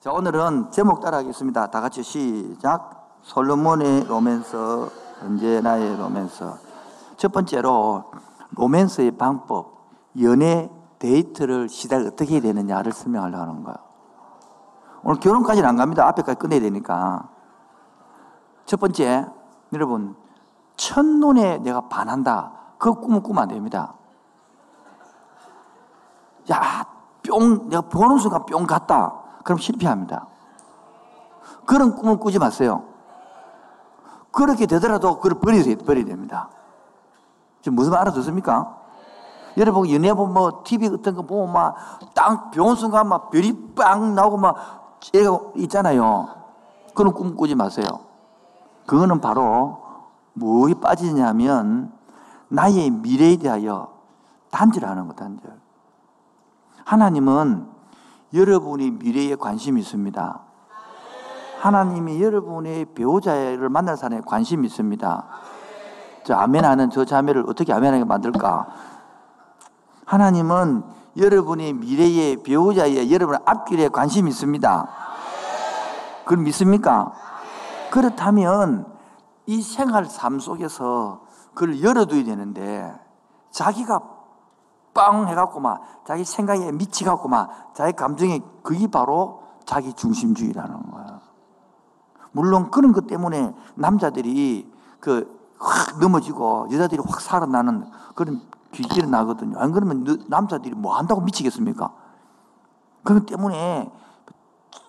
자, 오늘은 제목 따라 하겠습니다. 다 같이 시작. 솔로몬의 로맨서, 언제나의 로맨서. 첫 번째로 로맨스의 방법, 연애 데이트를 시작 어떻게 해야 되느냐를 설명하려고 하는 거예요. 오늘 결혼까지는 안 갑니다. 앞에까지 끝내야 되니까. 첫 번째, 여러분, 첫눈에 내가 반한다. 그 꿈을 꾸면 안 됩니다. 야, 뿅, 내가 보는 순간 뿅 갔다. 그럼 실패합니다. 그런 꿈을 꾸지 마세요. 그렇게 되더라도 그걸 버리세요. 버려야 됩니다. 지금 무슨 말 알아듣습니까? 여러분, 연애 보면 뭐, TV 같은 거 보면 막, 땅, 병원 순간 막, 별이 빵 나오고 막, 애가 있잖아요. 그런 꿈 꾸지 마세요. 그거는 바로, 뭐에 빠지냐면, 나의 미래에 대하여 단절하는 거, 단절. 하나님은 여러분이 미래에 관심이 있습니다. 하나님이 여러분의 배우자를 만날 사람에 관심이 있습니다. 저 아멘하는 저 자매를 어떻게 아멘하게 만들까? 하나님은 여러분의 미래의 배우자의 여러분의 앞길에 관심이 있습니다. 그걸 믿습니까? 그렇다면 이 생활 삶 속에서 그걸 열어둬야 되는데 자기가 빵 해갖고 막 자기 생각에 미치갖고 막 자기 감정에 그게 바로 자기 중심주의라는 거야. 물론 그런 것 때문에 남자들이 그 확 넘어지고 여자들이 확 살아나는 그런 길이 나거든요. 안 그러면 남자들이 뭐 한다고 미치겠습니까? 그것 때문에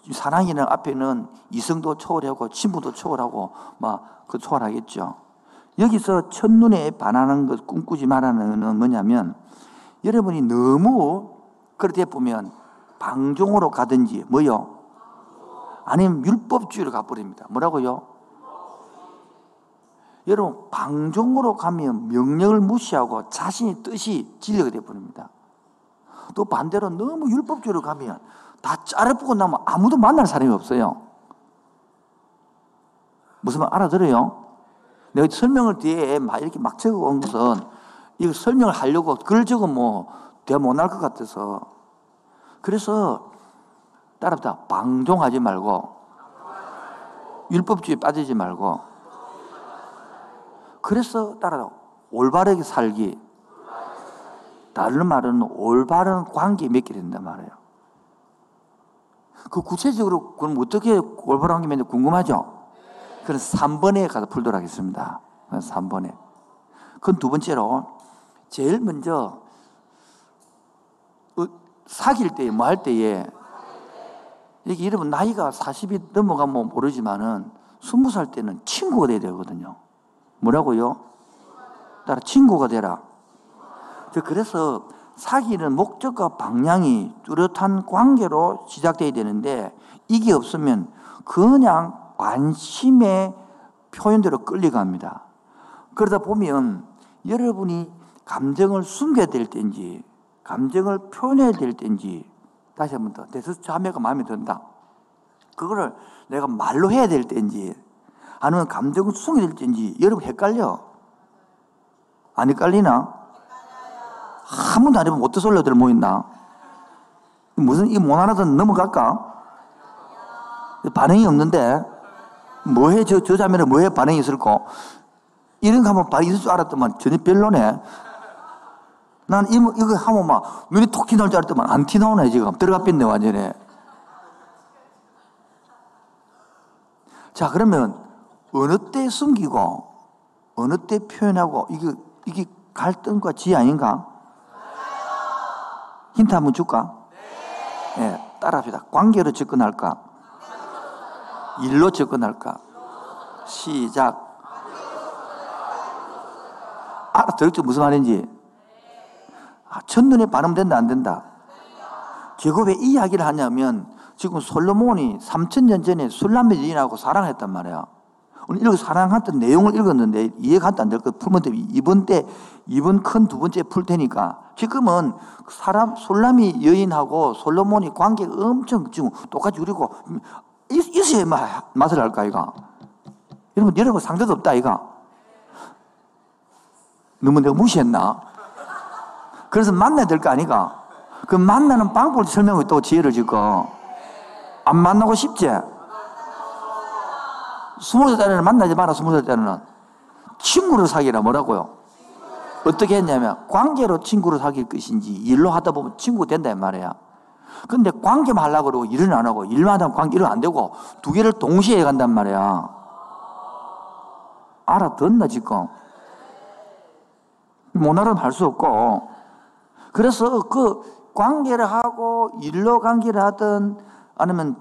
사랑이는 앞에는 이성도 초월하고 친부도 초월하고 막 그 초월하겠죠. 여기서 첫눈에 반하는 것 꿈꾸지 말라는 뭐냐면 여러분이 너무 그렇게 보면 방종으로 가든지 뭐요? 아니면 율법주의로 가버립니다. 뭐라고요? 여러분 방종으로 가면 명령을 무시하고 자신의 뜻이 진리가 되어버립니다. 또 반대로 너무 율법주의로 가면 다 짜르보고 나면 아무도 만날 사람이 없어요. 무슨 말 알아들어요? 내가 설명을 뒤에 막 이렇게 막 적어 온 것은 이거 설명을 하려고 글 적으면 뭐 대화 못할 것 같아서 그래서 따라다 방종하지 말고 율법주의 빠지지 말고 그래서 따라 올바르게 살기 다른 말은 올바른 관계 맺게 된단 말이에요. 그 구체적으로 그럼 어떻게 올바른 관계 맺는지 궁금하죠? 그래서 3번에 가서 풀도록 하겠습니다. 3번에. 그건 두 번째로 제일 먼저 어, 사귈 때, 뭐 할 때에 이게 여러분 나이가 40이 넘어가면 모르지만은 20살 때는 친구가 돼야 되거든요. 뭐라고요? 따라 친구가 되라. 그래서 사귀는 목적과 방향이 뚜렷한 관계로 시작돼야 되는데 이게 없으면 그냥 관심의 표현대로 끌려갑니다. 그러다 보면 여러분이 감정을 숨겨야 될 때인지, 감정을 표현해야 될 때인지, 다시 한 번 더, 내 자매가 마음에 든다. 그거를 내가 말로 해야 될 때인지, 아니면 감정을 숨겨야 될 때인지, 여러분 헷갈려. 안 헷갈리나? 한 번도 안 해보면 어떤 솔로들 모였나? 무슨, 이 못알아듣 넘어갈까? 반응이 없는데, 뭐해, 저, 저 자매는 뭐해 반응이 있을까? 이런 거 하면 반응이 있을 줄 알았더만 전혀 별로네. 난 이거, 이거 하면 막 눈이 톡 튀나올 줄 알았더만 안 튀나오네, 지금. 들어가 뺐네, 완전히. 자, 그러면 어느 때 숨기고 어느 때 표현하고 이게, 이게 갈등과 지혜 아닌가? 힌트 한번 줄까? 네. 따라합시다. 관계로 접근할까? 일로 접근할까? 시작. 알아들었죠? 무슨 말인지? 아, 첫눈에 반응된다, 안 된다? 제가 왜 이 이야기를 하냐면, 지금 솔로몬이 3천년 전에 술람의 여인하고 사랑했단 말이야. 오늘 읽어 사랑했던 내용을 읽었는데 이해가 안 될 거 풀면 돼. 이번 때, 이번 큰 두 번째 풀 테니까. 지금은 사람, 솔람이 여인하고 솔로몬이 관계가 엄청 지금 똑같이 우리고, 있어야 맛을 알까, 이가. 여러분, 여러분 상대도 없다, 이가. 너무 내가 무시했나? 그래서 만나야 될 거 아니가? 그 만나는 방법을 설명하고 또 지혜를 짓고. 안 만나고 싶지? 스무 살 때는 만나지 마라, 스무 살 때는. 친구를 사귀라, 뭐라고요? 어떻게 했냐면, 관계로 친구를 사귈 것인지, 일로 하다 보면 친구 된다, 말이야. 근데 관계만 하려고 그러고 일은 안 하고, 일만 하면 관계, 일은 안 되고, 두 개를 동시에 해 간단 말이야. 알아듣나, 지금? 못 알아면 할 수 없고. 그래서 그 관계를 하고, 일로 관계를 하든, 아니면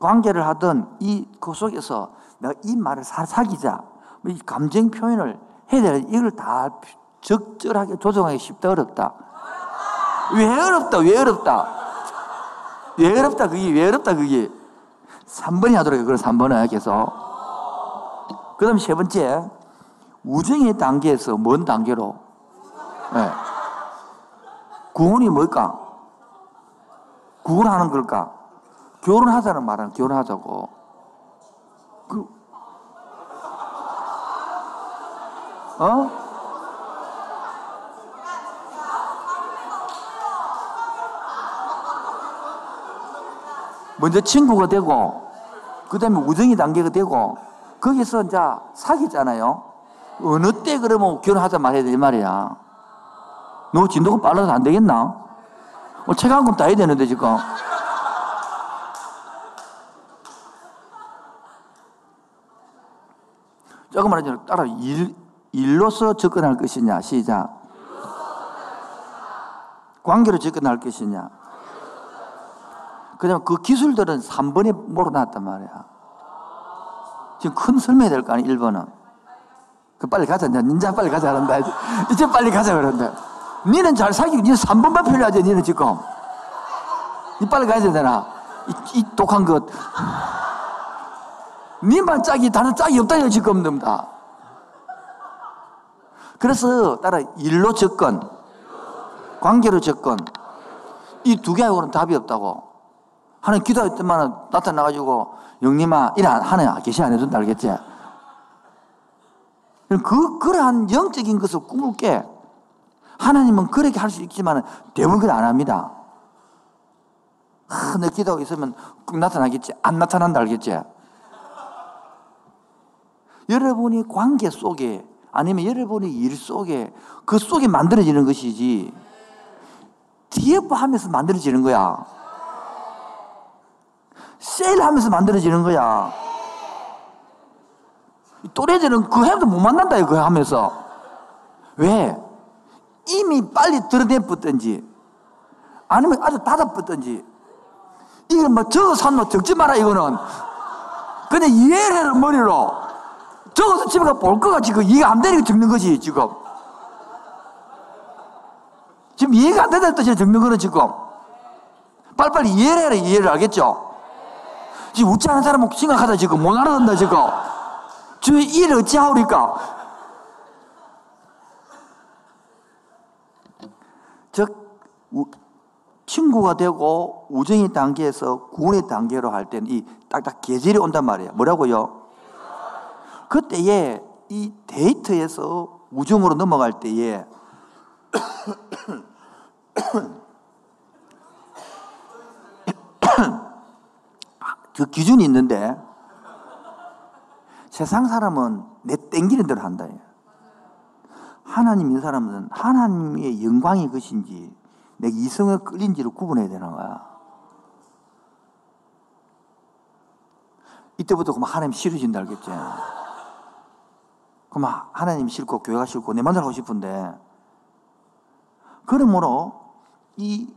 관계를 하든, 이, 그 속에서 내가 이 말을 사, 사귀자. 뭐이 감정 표현을 해야 돼. 이걸 다 적절하게 조정하기 쉽다, 어렵다. 왜 어렵다, 왜 어렵다. 왜 어렵다, 그게, 왜 어렵다, 그게. 3번이 하도록 해, 그걸 3번에 계속. 그 다음 세 번째, 우정의 단계에서 뭔 단계로? 네. 구원이 뭘까? 구원하는 걸까? 결혼하자는 말은 결혼하자고. 그, 어? 먼저 친구가 되고, 그 다음에 우정이 단계가 되고, 거기서 이제 사귀잖아요. 어느 때 그러면 결혼하자 말해야 될 말이야. 너 진도가 빨라서 안 되겠나? 어, 책한 권 따야 되는데, 지금. 조금 말하자면 따라 일, 일로서 접근할 것이냐, 시작. 관계로 접근할 것이냐. 그 다음에 그 기술들은 3번에 몰아놨단 말이야. 지금 큰 설명해야 될거 아니야, 1번은. 그 빨리 가자. 닌자 빨리 가자. 그런다. 이제 빨리 가자. 그런다. 니는 잘 사귀고, 니는 3번만 필요하지, 니는 지금. 니 빨리 가야 되잖아. 이, 이 독한 것. 니만 짝이, 다른 짝이 없다요, 지금 놈다. 그래서 따라 일로 접근, 관계로 접근, 이 두 개하고는 답이 없다고. 하는 기도했더만 나타나가지고, 영님아, 이래 하나야, 계시 안 해준다, 알겠지? 그, 그러한 영적인 것을 꿈을 깨. 하나님은 그렇게 할 수 있지만 대부분 그안 합니다. 아, 내 기도하고 있으면 꼭 나타나겠지? 안 나타난다, 알겠지? 여러분이 관계 속에 아니면 여러분이 일 속에 그 속에 만들어지는 것이지 TF 하면서 만들어지는 거야. 세일 하면서 만들어지는 거야. 또래들은 그 해도 못 만난다, 이거 하면서. 왜? 이미 빨리 드러내붙든지, 아니면 아주 닫아붙든지, 이거 뭐 적어 산노 적지 마라, 이거는. 그냥 이해를 머리로. 적어서 집에 가볼 거가 지금 이해가 안 되니까 적는 거지, 지금. 지금 이해가 안 된다는 뜻이 적는 거는 지금. 빨리빨리 이해를 해라, 이해를 알겠죠? 지금 웃지 않은 사람은 심각하다, 지금. 못 알아듣는다, 지금. 주의 일을 어찌하오리까? 즉, 친구가 되고 우정의 단계에서 구원의 단계로 할 때는 이 딱딱 계절이 온단 말이에요. 뭐라고요? 그때에 이 데이트에서 우정으로 넘어갈 때에 그 기준이 있는데 세상 사람은 내 땡기는 대로 한다. 하나님 있는 사람은 하나님의 영광이 것인지 내 이성을 끌린지를 구분해야 되는 거야. 이때부터 그럼 하나님 싫어진다 알겠지? 그럼 하나님 싫고 교회가 싫고 내 만나고 싶은데 그러므로 이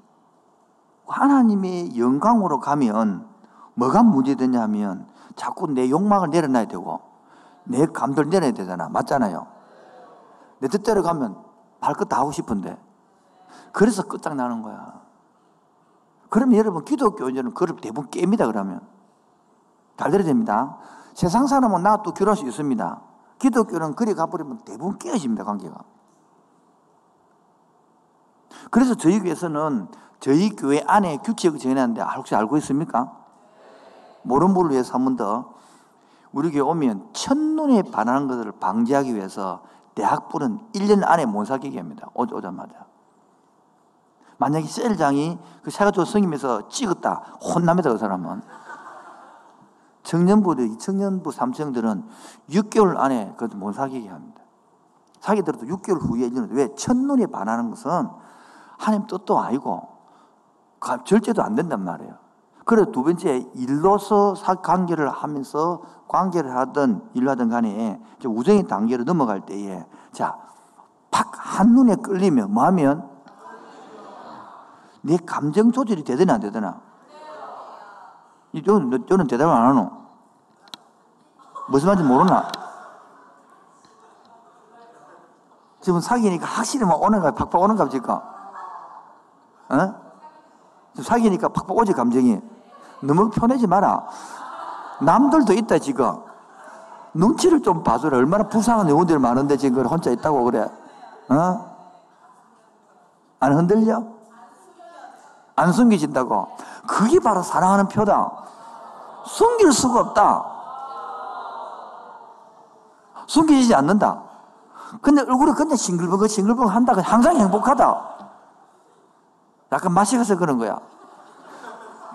하나님의 영광으로 가면 뭐가 문제되냐 하면 자꾸 내 욕망을 내려놔야 되고 내 감들 내려야 되잖아. 맞잖아요. 내 뜻대로 가면 발끝 다 하고 싶은데 그래서 끝장나는 거야. 그러면 여러분 기독교인들은 그걸 대부분 깹니다 그러면. 잘 들어야 됩니다. 세상 사람은 나또 결혼할 수 있습니다. 기독교는 그리 가버리면 대부분 깨어집니다 관계가. 그래서 저희 교회에서는 저희 교회 안에 규칙을 정해놨는데 혹시 알고 있습니까? 모르는 분을 위해서 한 번 더. 우리 교회 오면 첫눈에 반하는 것을 방지하기 위해서 대학부는 1년 안에 못 사귀게 합니다. 오자마자. 만약에 셀장이 그 세가지고 성임에서 찍었다. 혼납니다, 그 사람은. 청년부들, 청년부 삼청들은 6개월 안에 그것도 못 사귀게 합니다. 사귀더라도 6개월 후에 이제는 왜? 첫눈에 반하는 것은 하나님 뜻도 아니고 절제도 안 된단 말이에요. 그래 두 번째 일로서 관계를 하면서 관계를 하든 일로 하든 간에 우정의 단계로 넘어갈 때에 자 팍 한눈에 끌리면 뭐 하면 내 감정 조절이 되더나 안 되더나? 이는 저는 대답을 안 하노. 무슨 말인지 모르나? 지금 사귀니까 확실히 막 오는가 팍팍 오는가 지금 어? 사귀니까 팍팍 오지 감정이. 너무 편하지 마라. 남들도 있다 지금. 눈치를 좀 봐줘라. 얼마나 불쌍한 영혼들이 많은데 지금 혼자 있다고 그래. 어? 안 흔들려? 안 숨겨진다고 그게 바로 사랑하는 표다 숨길 수가 없다 숨기지 않는다 근데 얼굴이 그냥 싱글벙글 싱글벙글 한다. 항상 행복하다. 약간 맛이 가서 그런 거야.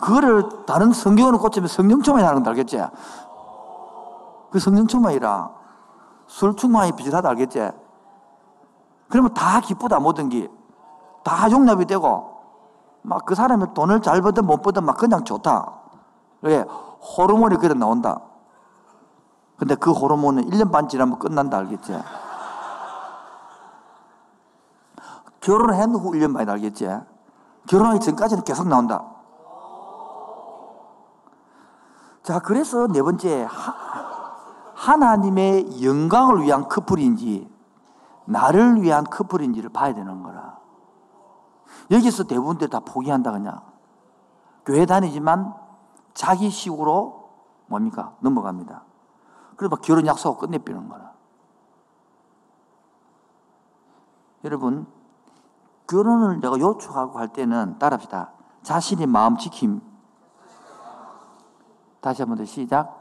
그거를 다른 성경으로 꽂히면 성령충만이 하는 거 알겠지? 그 성령충만이라 술충만이 비슷하다 알겠지? 그러면 다 기쁘다 모든 게. 다 용납이 되고 막 그 사람이 돈을 잘 벌든 못 벌든 막 그냥 좋다. 왜? 호르몬이 그래 나온다. 근데 그 호르몬은 1년 반 지나면 끝난다 알겠지? 했는 후 1년 만에 알겠지? 결혼하기 전까지는 계속 나온다. 자, 그래서 네 번째, 하, 나님의 영광을 위한 커플인지, 나를 위한 커플인지를 봐야 되는 거라. 여기서 대부분들 다 포기한다, 그냥. 교회 다니지만 자기 식으로 뭡니까? 넘어갑니다. 그래서 결혼 약속하고 끝내버리는 거라. 여러분, 결혼을 내가 요청하고 할 때는 따라합시다. 자신의 마음 지킴. 다시 한 번 더 시작.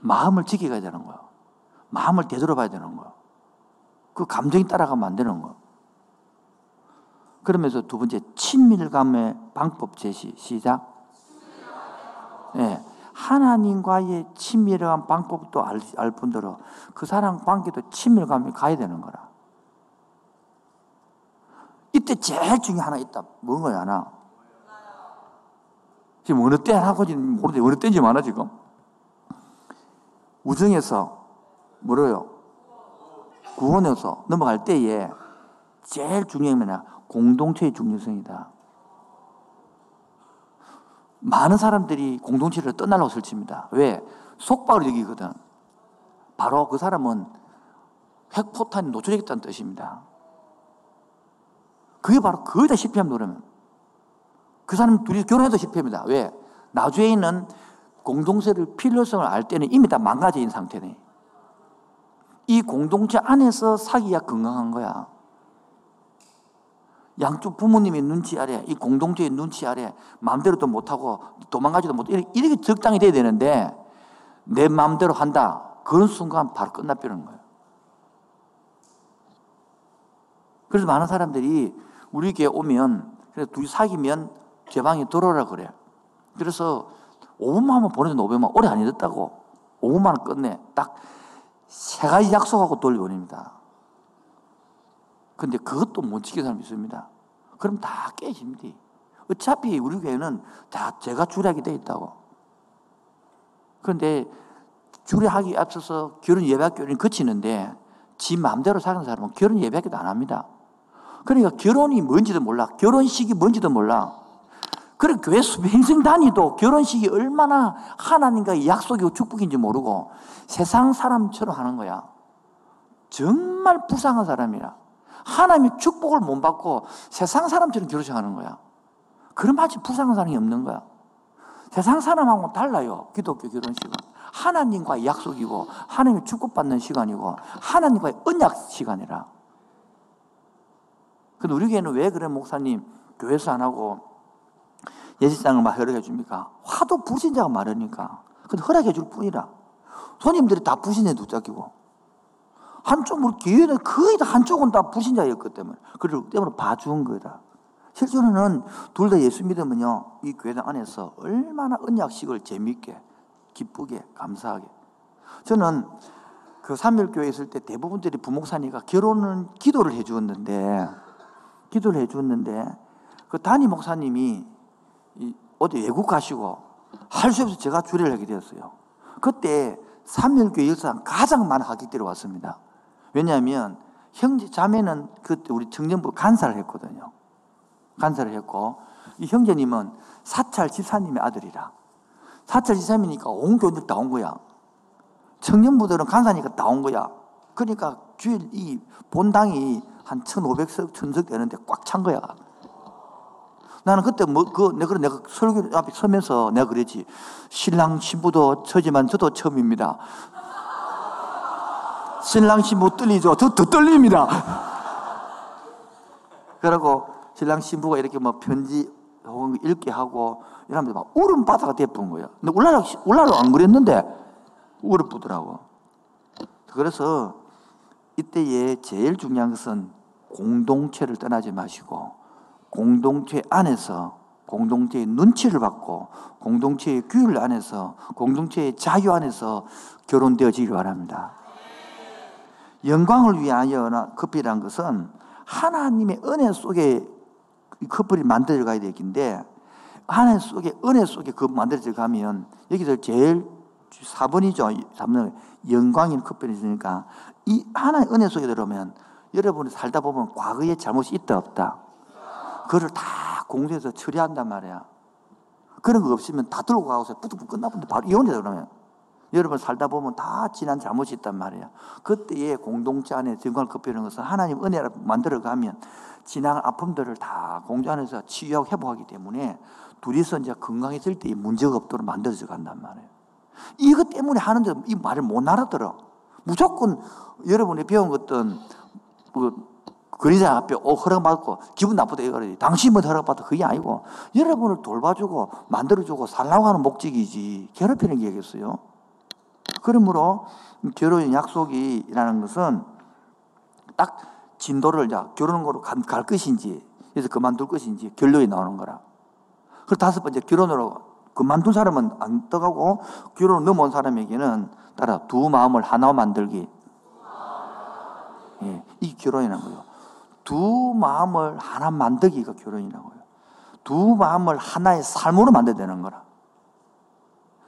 마음을 지켜가야 되는 거예요. 마음을 되돌아봐야 되는 거예요. 그 감정이 따라가면 안 되는 거예요. 그러면서 두 번째, 친밀감의 방법 제시. 시작. 예. 네. 하나님과의 친밀한 방법도 알, 알 뿐더러 그 사람 관계도 친밀감이 가야 되는 거라. 이때 제일 중요한 하나 있다. 뭔가요, 하나? 지금 어느 때 하고지 모르는데 어느 때인지 많아, 지금? 우정에서, 뭐래요? 구원에서 넘어갈 때에 제일 중요한 게 뭐냐? 공동체의 중요성이다. 많은 사람들이 공동체를 떠나려고 설칩니다. 왜? 속박을 여기거든. 바로 그 사람은 핵포탄이 노출되겠다는 뜻입니다. 그게 바로 거의 다 실패하면 노래면. 그 사람 둘이 결혼해도 실패합니다. 왜? 나중에 있는 공동체를 필요성을 알 때는 이미 다 망가져 있는 상태네. 이 공동체 안에서 사기가 건강한 거야. 양쪽 부모님의 눈치 아래, 이 공동체의 눈치 아래, 마음대로도 못하고 도망가지도 못하고, 이렇게 적당히 돼야 되는데, 내 마음대로 한다. 그런 순간 바로 끝나버리는 거예요. 그래서 많은 사람들이 우리 교회 오면 그래 둘이 사귀면 제 방에 들어오라 그래. 그래서 5분만 하면 보내도 500만 오래 안 잊었다고. 5분만 끝내. 딱 세 가지 약속하고 돌려보냅니다. 근데 그것도 못 지키는 사람이 있습니다. 그럼 다 깨집니다. 어차피 우리 교회는 다 제가 주례하게 돼 있다고. 그런데 주례하기 앞서서 결혼 예배학교는 거치는데 지 마음대로 사는 사람은 결혼 예배학교도 안 합니다. 그러니까 결혼이 뭔지도 몰라. 결혼식이 뭔지도 몰라. 그리고 교회 수행생 단위도 결혼식이 얼마나 하나님과의 약속이고 축복인지 모르고 세상 사람처럼 하는 거야. 정말 불쌍한 사람이라. 하나님의 축복을 못 받고 세상 사람처럼 결혼식 하는 거야. 그런 마치 불쌍한 사람이 없는 거야. 세상 사람하고 달라요. 기독교 결혼식은. 하나님과의 약속이고 하나님의 축복받는 시간이고 하나님과의 언약 시간이라. 근데 우리 교회는 왜 그래, 목사님? 교회에서 안 하고 예식장을 막 허락해 줍니까? 화도 불신자가 많으니까. 근데 허락해 줄 뿐이라. 손님들이 다 불신자에 붙잡히고. 한쪽, 우리 교회는 거의 다 한쪽은 다 불신자였기 때문에. 그리고 때문에 봐준 거다. 실제로는 둘 다 예수 믿으면요, 이 교회당 안에서 얼마나 언약식을 재미있게, 기쁘게, 감사하게. 저는 그 삼일교회 있을 때 대부분들이 부목사니까 결혼은 기도를 해 주었는데, 기도를 해 주었는데, 그 담임 목사님이 어디 외국 가시고 할 수 없이 제가 주례를 하게 되었어요. 그때 삼일교회 역사상 가장 많은 학객들이 왔습니다. 왜냐하면 형제 자매는 그때 우리 청년부 간사를 했거든요. 간사를 했고 이 형제님은 사찰 집사님의 아들이라 사찰 집사님이니까 온 교인들 다 온 거야. 청년부들은 간사니까 다 온 거야. 그러니까 주일 이 본당이 한 1,500석, 1,000석 되는데 꽉 찬 거야. 나는 그때 뭐, 그, 내가, 내가 설교 앞에 서면서 내가 그랬지. 신랑 신부도 처지만 저도 처음입니다. 신랑 신부 떨리죠? 더, 더 떨립니다. 그러고 신랑 신부가 이렇게 뭐 편지 혹은 읽게 하고 이러면서 막 울음 바다가 돼본 거야. 근데 울라라, 울라라 안 그랬는데 울어 뿌더라고. 그래서 이때에 제일 중요한 것은 공동체를 떠나지 마시고 공동체 안에서 공동체의 눈치를 받고 공동체의 규율 안에서 공동체의 자유 안에서 결혼되어지길 바랍니다. 영광을 위하여 커플이란 것은 하나님의 은혜 속에 커플이 만들어 가야 되긴데 하나님 속에 은혜 속에 그 만들어져 가면 여기서 제일 4번이죠. 4번 영광인 커플이 있으니까 이 하나의 은혜 속에 들어오면 여러분이 살다 보면 과거에 잘못이 있다 없다. 그걸 다 공소해서 처리한단 말이야. 그런 거 없으면 다 들고 가서 뿌뚝뿌 끝나본데 바로 이혼해 그러면. 여러분 살다 보면 다 지난 잘못이 있단 말이야. 그때의 공동체 안에 증거를 급히는 것은 하나님 은혜를 만들어 가면 지난 아픔들을 다 공동 안에서 치유하고 회복하기 때문에 둘이서 이제 건강해질 때 문제가 없도록 만들어져 간단 말이에요. 이것 때문에 하는데 이 말을 못 알아들어. 무조건 여러분이 배운 것든 그 권위자 앞에 어, 허락받고 기분 나쁘다 이거지. 당신은 허락받다 그게 아니고 여러분을 돌봐주고 만들어주고 살라고 하는 목적이지 괴롭히는 게 얘기겠어요. 그러므로 결혼의 약속이라는 것은 딱 진도를 자 결혼으로 갈 것인지 그래서 그만둘 것인지 결론이 나오는 거라. 그 다섯 번째 결혼으로 그만둔 사람은 안 떠가고 결혼 넘어온 사람에게는 따라 두 마음을 하나 만들기. 예, 이 결혼이라는 거예요. 두 마음을 하나 만들기가 결혼이라고요. 두 마음을 하나의 삶으로 만들어야 되는 거라.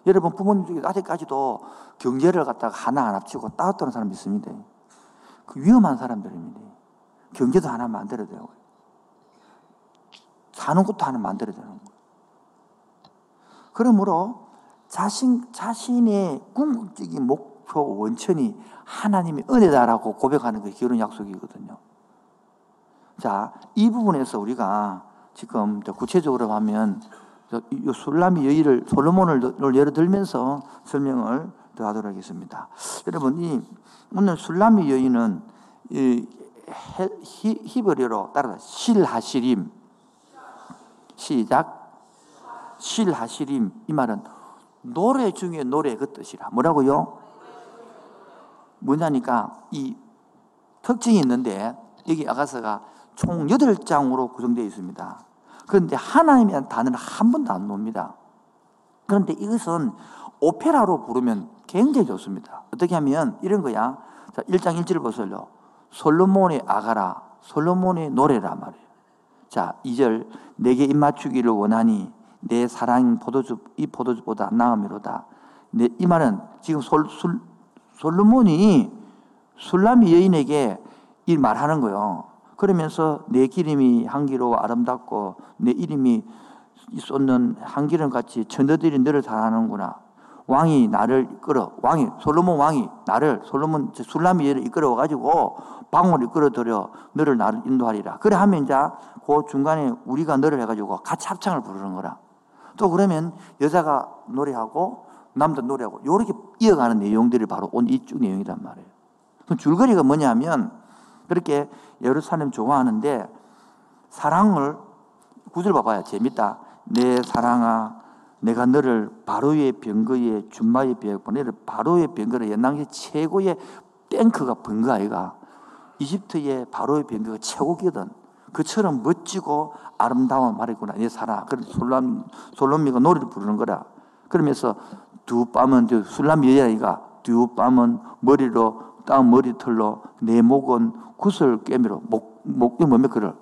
여러분 부모님 중에 아직까지도 경제를 갖다가 하나 안 합치고 따뜻한 사람 있습니다. 그 위험한 사람들입니다. 경제도 하나 만들어야 되고 사는 것도 하나 만들어야 되는 거예요. 그러므로 자신 자신의 궁극적인 목표 원천이 하나님의 은혜다라고 고백하는 게 결혼 약속이거든요. 자, 이 부분에서 우리가 지금 구체적으로 하면 술람이 여인을 솔로몬을 예로 들면서 설명을 더 하도록 하겠습니다. 여러분 이 오늘 술람이 여인은 히브리어로 따라서 실하시림 시작 실하시림 이 말은 노래 중에 노래 그 뜻이라 뭐라고요? 뭐냐니까 이 특징이 있는데 여기 아가서가 총 8장으로 구성되어 있습니다. 그런데 하나님이라는 단어는 한 번도 안 놉니다. 그런데 이것은 오페라로 부르면 굉장히 좋습니다. 어떻게 하면 이런 거야. 자, 1장 1절 보세요. 솔로몬의 아가라, 솔로몬의 노래라 말이에요. 자, 2절 내게 입맞추기를 원하니 내 사랑 포도주 이 포도주보다 나음이로다. 내, 이 말은 지금 솔, 솔, 솔로몬이 술람이 여인에게 이 말하는 거예요. 그러면서 내 기름이 향기로 아름답고 내 이름이 쏟는 향기름 같이 천더들이 너를 사랑하는구나. 왕이 나를 이끌어 왕이 솔로몬 왕이 나를 솔로몬 술람이 얘를 이끌어 가지고 방을 이끌어 들여 너를 나를 인도하리라. 그래 하면 이제 그 중간에 우리가 너를 해가지고 같이 합창을 부르는 거라. 또 그러면 여자가 노래하고 남자 노래하고 이렇게 이어가는 내용들이 바로 온 이쪽 내용이란 말이에요. 그 줄거리가 뭐냐면 그렇게 예루살렘 좋아하는데 사랑을 구절 봐봐요. 재밌다. 내 사랑아, 내가 너를 바로의 병거에 준마의 비역보내를 바로의 병거를 옛날에 최고의 탱크가 번거 아이가 이집트의 바로의 병거가 최고거든. 그처럼 멋지고 아름다운 말이구나. 내 사랑. 그런 솔람, 솔로미가 노래를 부르는 거라. 그러면서 두 뺨은 술람이 여자이가 두 뺨은 머리로 땅 머리털로 내 목은 구슬 깨미로 목, 목, 뭡니까? 그를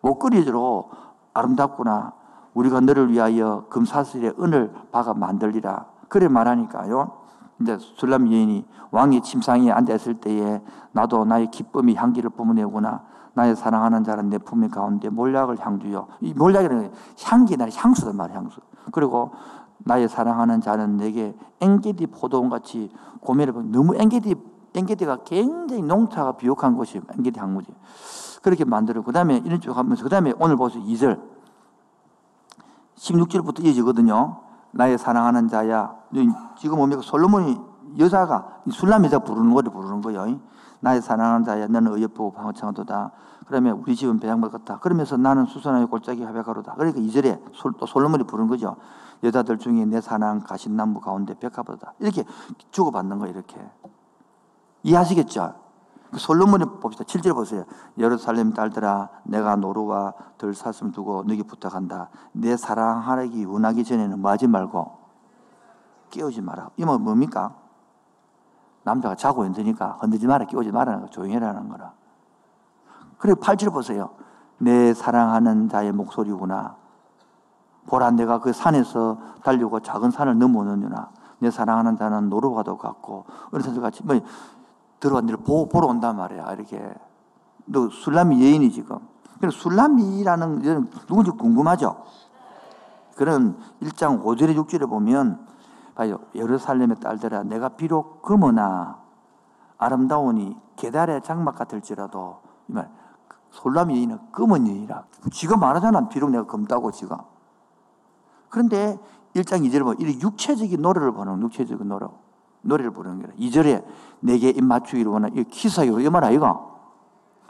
목걸이로 아름답구나. 우리가 너를 위하여 금사슬의 은을 박아 만들리라. 그래 말하니까요. 이제 술람 여인이 왕의 침상에 앉아 있을 때에 나도 나의 기쁨이 향기를 뿜어내구나. 나의 사랑하는 자는 내 품의 가운데 몰약을 향주요. 이 몰약이라는 향기나 향수단 말이야, 향수. 그리고 나의 사랑하는 자는 내게 엥게디 포도원 같이 보면 너무 엥게디 엥게디가 굉장히 농차가 비옥한 곳이 엥게디 항무지. 그렇게 만들어. 그 다음에 이런 쪽 하면서 그 다음에 오늘 보세요. 2절. 16절부터 이어지거든요. 나의 사랑하는 자야. 지금 뭡니까? 솔로몬이 여자가 술람 여자 부르는 거를 부르는 거예요. 나의 사랑하는 자야. 너는 의협보고 방어창도다. 그러면 우리 집은 배양말 같다. 그러면서 나는 수선하여 골짜기 합약하로다. 그러니까 2절에 또 솔로몬이 부르는 거죠. 여자들 중에 내 사랑 가신나무 가운데 백합보다. 이렇게 주고받는 거예요. 이렇게. 이해하시겠죠? 그 솔로몬이 봅시다. 7절 보세요. 예루살렘 딸들아 내가 노루와 들사슴 두고 너에게 부탁한다. 내 사랑하기 원하기 전에는 뭐 하지 말고 깨우지 마라. 이건 뭡니까? 남자가 자고 있으니까 흔들지 마라. 깨우지 마라는 거. 조용히 라는 거라. 그리고 8절 보세요. 내 사랑하는 자의 목소리구나. 보라 내가 그 산에서 달리고 작은 산을 넘어오느냐. 내 사랑하는 자는 노루와도 같고 어린 같이 뭐 들어왔는데 보, 보러 온단 말이야. 이렇게. 너 술람이 여인이 지금. 그래서 술람이라는 누군지 궁금하죠? 그런 1장 5절에 6절에 보면 봐요. 예루살렘의 딸들아 내가 비록 금으나 아름다우니 계달의 장막 같을지라도 이말 솔람이 여인은 금은 여인이라. 지가 말하잖아. 비록 내가 검다고 지가. 그런데 1장 2절에 보면 이 육체적인 노래를 보는 육체적인 노래. 노래를 부르는 거예요. 2절에 내게 입 맞추기를 원하는 이 키사요. 이 말 아이가?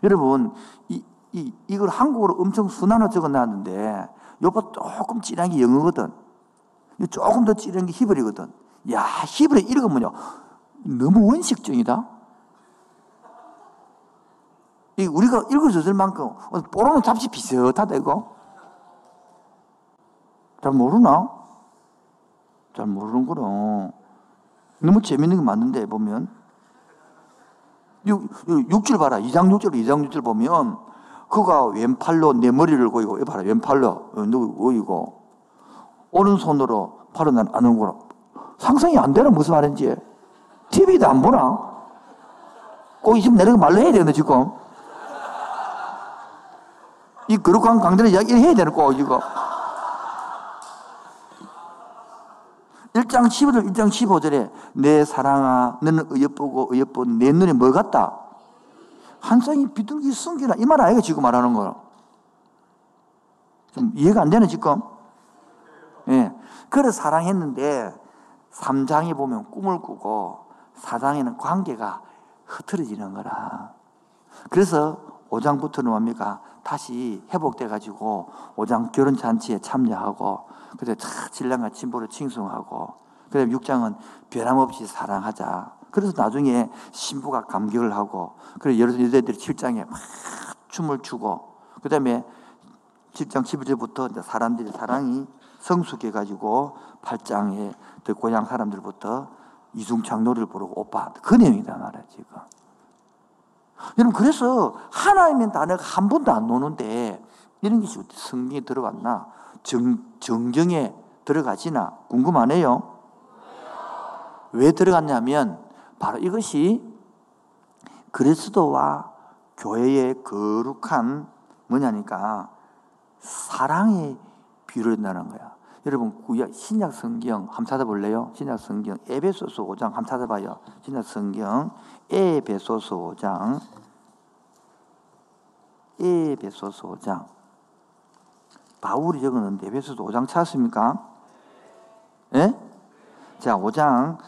여러분, 이, 이, 이걸 한국어로 엄청 순환어 적어 놨는데, 요거 조금 찌른 게 영어거든. 조금 더 찌른 게 히브리거든. 야, 히브리 읽으면요. 너무 원식적이다. 이 우리가 읽어줬을 만큼, 뽀로는 잡지 비슷하다, 이거. 잘 모르나? 잘 모르는구나. 너무 재밌는 게 많은데, 보면. 6, 줄 봐라. 2장 6절, 2장 6절 보면, 그가 왼팔로 내 머리를 고이고, 이 봐라. 왼팔로, 누구 고이고, 오른손으로 팔을 난 아는구나. 상상이 안 되나? 무슨 말인지. TV도 안 보나? 꼭 지금 내가 말로 해야 되는 지금. 이 거룩한 강들의 이야기를 해야 되는 거, 지금. 1장 15절, 1장 15절에 내 사랑아, 너는 의협보고 의협본 내 눈에 뭐 같다? 한 쌍이 비둘기 숨기나 이말 아이가 지금 말하는 거. 좀 이해가 안 되네 지금. 예. 그래 사랑했는데 3장에 보면 꿈을 꾸고 4장에는 관계가 흐트러지는 거라. 그래서 5장부터는 뭡니까? 다시 회복돼 가지고 5장 결혼 잔치에 참여하고 그래서 신랑과 친부를 칭송하고 그다음 6장은 변함없이 사랑하자. 그래서 나중에 신부가 감격을 하고 그래서 여러 여자들이 7장에 막 춤을 추고 그 다음에 7장 11절부터 사람들이 사랑이 성숙해 가지고 8장에 그 고향 사람들부터 이중창 노래를 부르고 오빠 그 내용이다 말이야 지금. 여러분 그래서 하나님의 단어가 한 번도 안 노는데 이런 것이 성경에 들어갔나? 정, 정경에 들어가지나 궁금하네요. 왜 들어갔냐면 바로 이것이 그리스도와 교회의 거룩한 뭐냐니까 사랑의 비유를 한다는 거야. 여러분 신약 성경 한번 찾아볼래요? 신약 성경 에베소서 5장 한번 찾아봐요. 신약 성경 에베소서 5장 에베소서 5장 바울이 적었는데 에베소서 5장 찾았습니까? 예? 자, 5장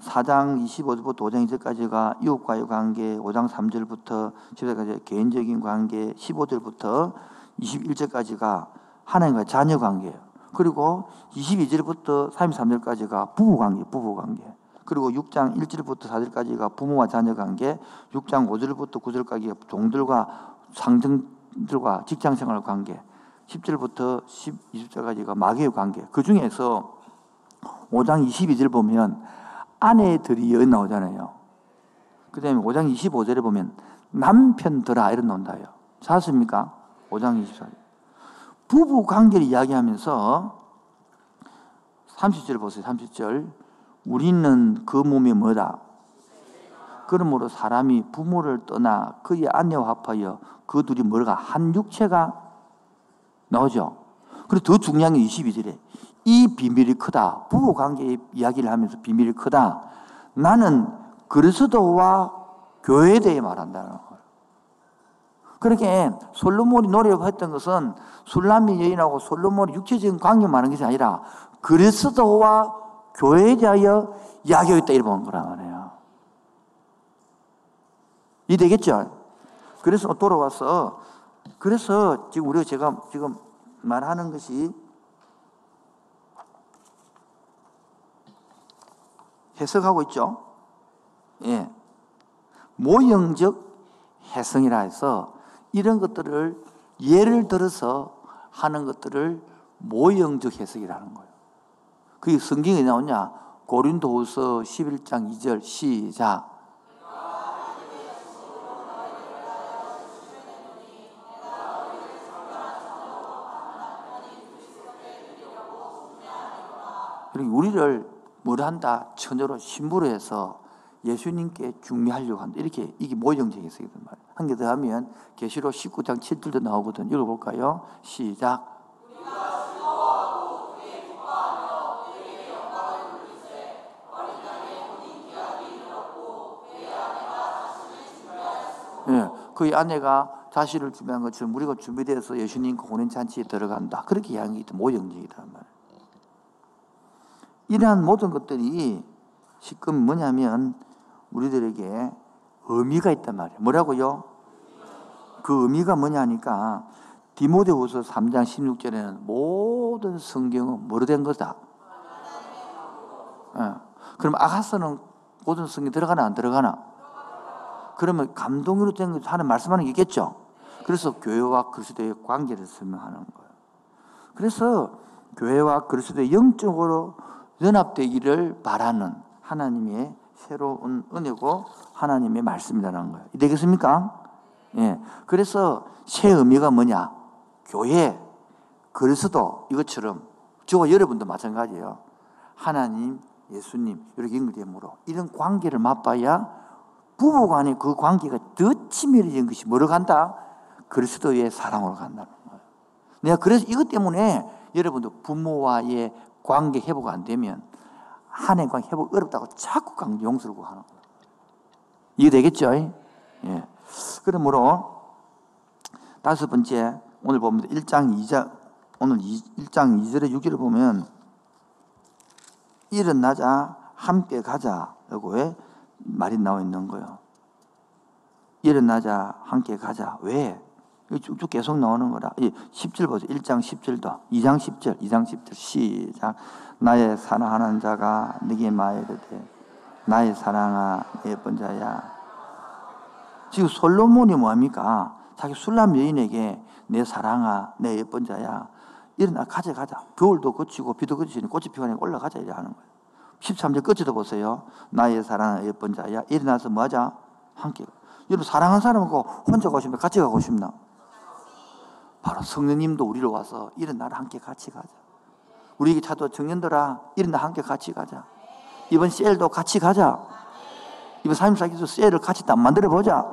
4장 25절부터 5장 2절까지가 이웃과의 관계, 5장 3절부터 10절까지 개인적인 관계, 15절부터 21절까지가 하나님과 자녀 관계예요. 그리고 22절부터 33절까지가 부부 관계, 부부 관계. 그리고 6장 1절부터 4절까지가 부모와 자녀 관계, 6장 5절부터 9절까지가 종들과 상등 자식들과 직장 생활 관계, 10절부터 10, 20절까지가 마귀의 관계. 그 중에서 5장 22절 보면 아내들이 나오잖아요. 그 다음에 5장 25절에 보면 남편들아 이런 나온다요. 찾습니까 5장 24절. 부부 관계를 이야기하면서 30절 보세요. 30절. 우리는 그 몸이 뭐다? 그러므로 사람이 부모를 떠나 그의 아내와 합하여 그 둘이 뭐가 한 육체가 나오죠. 그리고 더 중요한 게 22절에 이 비밀이 크다. 부부 관계 이야기를 하면서 비밀이 크다. 나는 그리스도와 교회에 대해 말한다는 거예요. 그렇게 솔로몬이 노력했던 것은 술람미 여인하고 솔로몬이 육체적인 관계 많은 것이 아니라 그리스도와 교회에 대하여 이야기하겠다 이런 거란 말이에요. 이 되겠죠? 그래서 돌아와서 그래서 지금 우리가 제가 지금 말하는 것이 해석하고 있죠. 예. 모형적 해석이라 해서 이런 것들을 예를 들어서 하는 것들을 모형적 해석이라는 거예요. 그게 성경에 나오냐? 고린도후서 11장 2절 시작. 우리를 뭘 한다? 처녀로 신부로 해서 예수님께 중매하려고 한다. 이렇게 이게 해석이란 말이에요. 한 개 더 하면 계시록 19장 7절도 나오거든. 읽어볼까요? 시작. 예, 그 아내가 자신을 준비한 것처럼 우리가 준비되어서 예수님과 혼인잔치에 들어간다. 그렇게 이야기했 모형적이란 말이에요. 이러한 모든 것들이 지금 뭐냐면 우리들에게 의미가 있단 말이에요. 뭐라고요? 그 의미가 뭐냐니까 디모데후서 3장 16절에는 모든 성경은 뭐로 된 거다? 예. 그럼 아가서는 모든 성경 들어가나 안 들어가나? 그러면 감동으로 된 하는 말씀하는 게 있겠죠. 그래서 교회와 그리스도의 관계를 설명하는 거예요. 그래서 교회와 그리스도의 영적으로 연합되기를 바라는 하나님의 새로운 은혜고 하나님의 말씀이라는 거예요. 되겠습니까? 예. 그래서 새 의미가 뭐냐? 교회, 그리스도 이것처럼 저와 여러분도 마찬가지예요. 하나님, 예수님 이렇게 연결되므로 이런 관계를 맛봐야 부부 간의 그 관계가 더 친밀해진 것이 뭐로 간다? 그리스도의 사랑으로 간다는 거예요. 내가 그래서 이것 때문에 여러분도 부모와의 관계 회복 안 되면 한해 관계 회복 어렵다고 자꾸 강 용서를 구하는 거예요. 이해되겠죠? 예. 그러므로 다섯 번째 오늘 보면 1장 2장 오늘 1장 2절에 6절을 보면 일어나자 함께 가자라고 왜 말이 나와 있는 거예요. 일어나자 함께 가자. 왜? 쭉쭉 계속 나오는 거라. 10절 보세요. 1장 10절도. 2장 10절, 2장 10절. 시작. 나의 사랑하는 자가 네게 말이르되 나의 사랑아 예쁜 자야. 지금 솔로몬이 뭐합니까? 자기 술람 여인에게 내 사랑아 내 예쁜 자야. 일어나 가자 가자. 겨울도 거치고 비도 거치니 꽃이 피어나 올라가자 이래 하는 거예요. 13절 끝에도 보세요. 나의 사랑아 예쁜 자야. 일어나서 뭐하자? 함께. 여러분 사랑한 사람하고 혼자 가고 싶나? 같이 가고 싶나? 바로 성령님도 우리로 와서 일어나라 함께 같이 가자. 우리 차도 청년들아 일어나 함께 같이 가자. 이번 셀도 같이 가자. 이번 3.4기도 셀을 같이 딱 만들어 보자.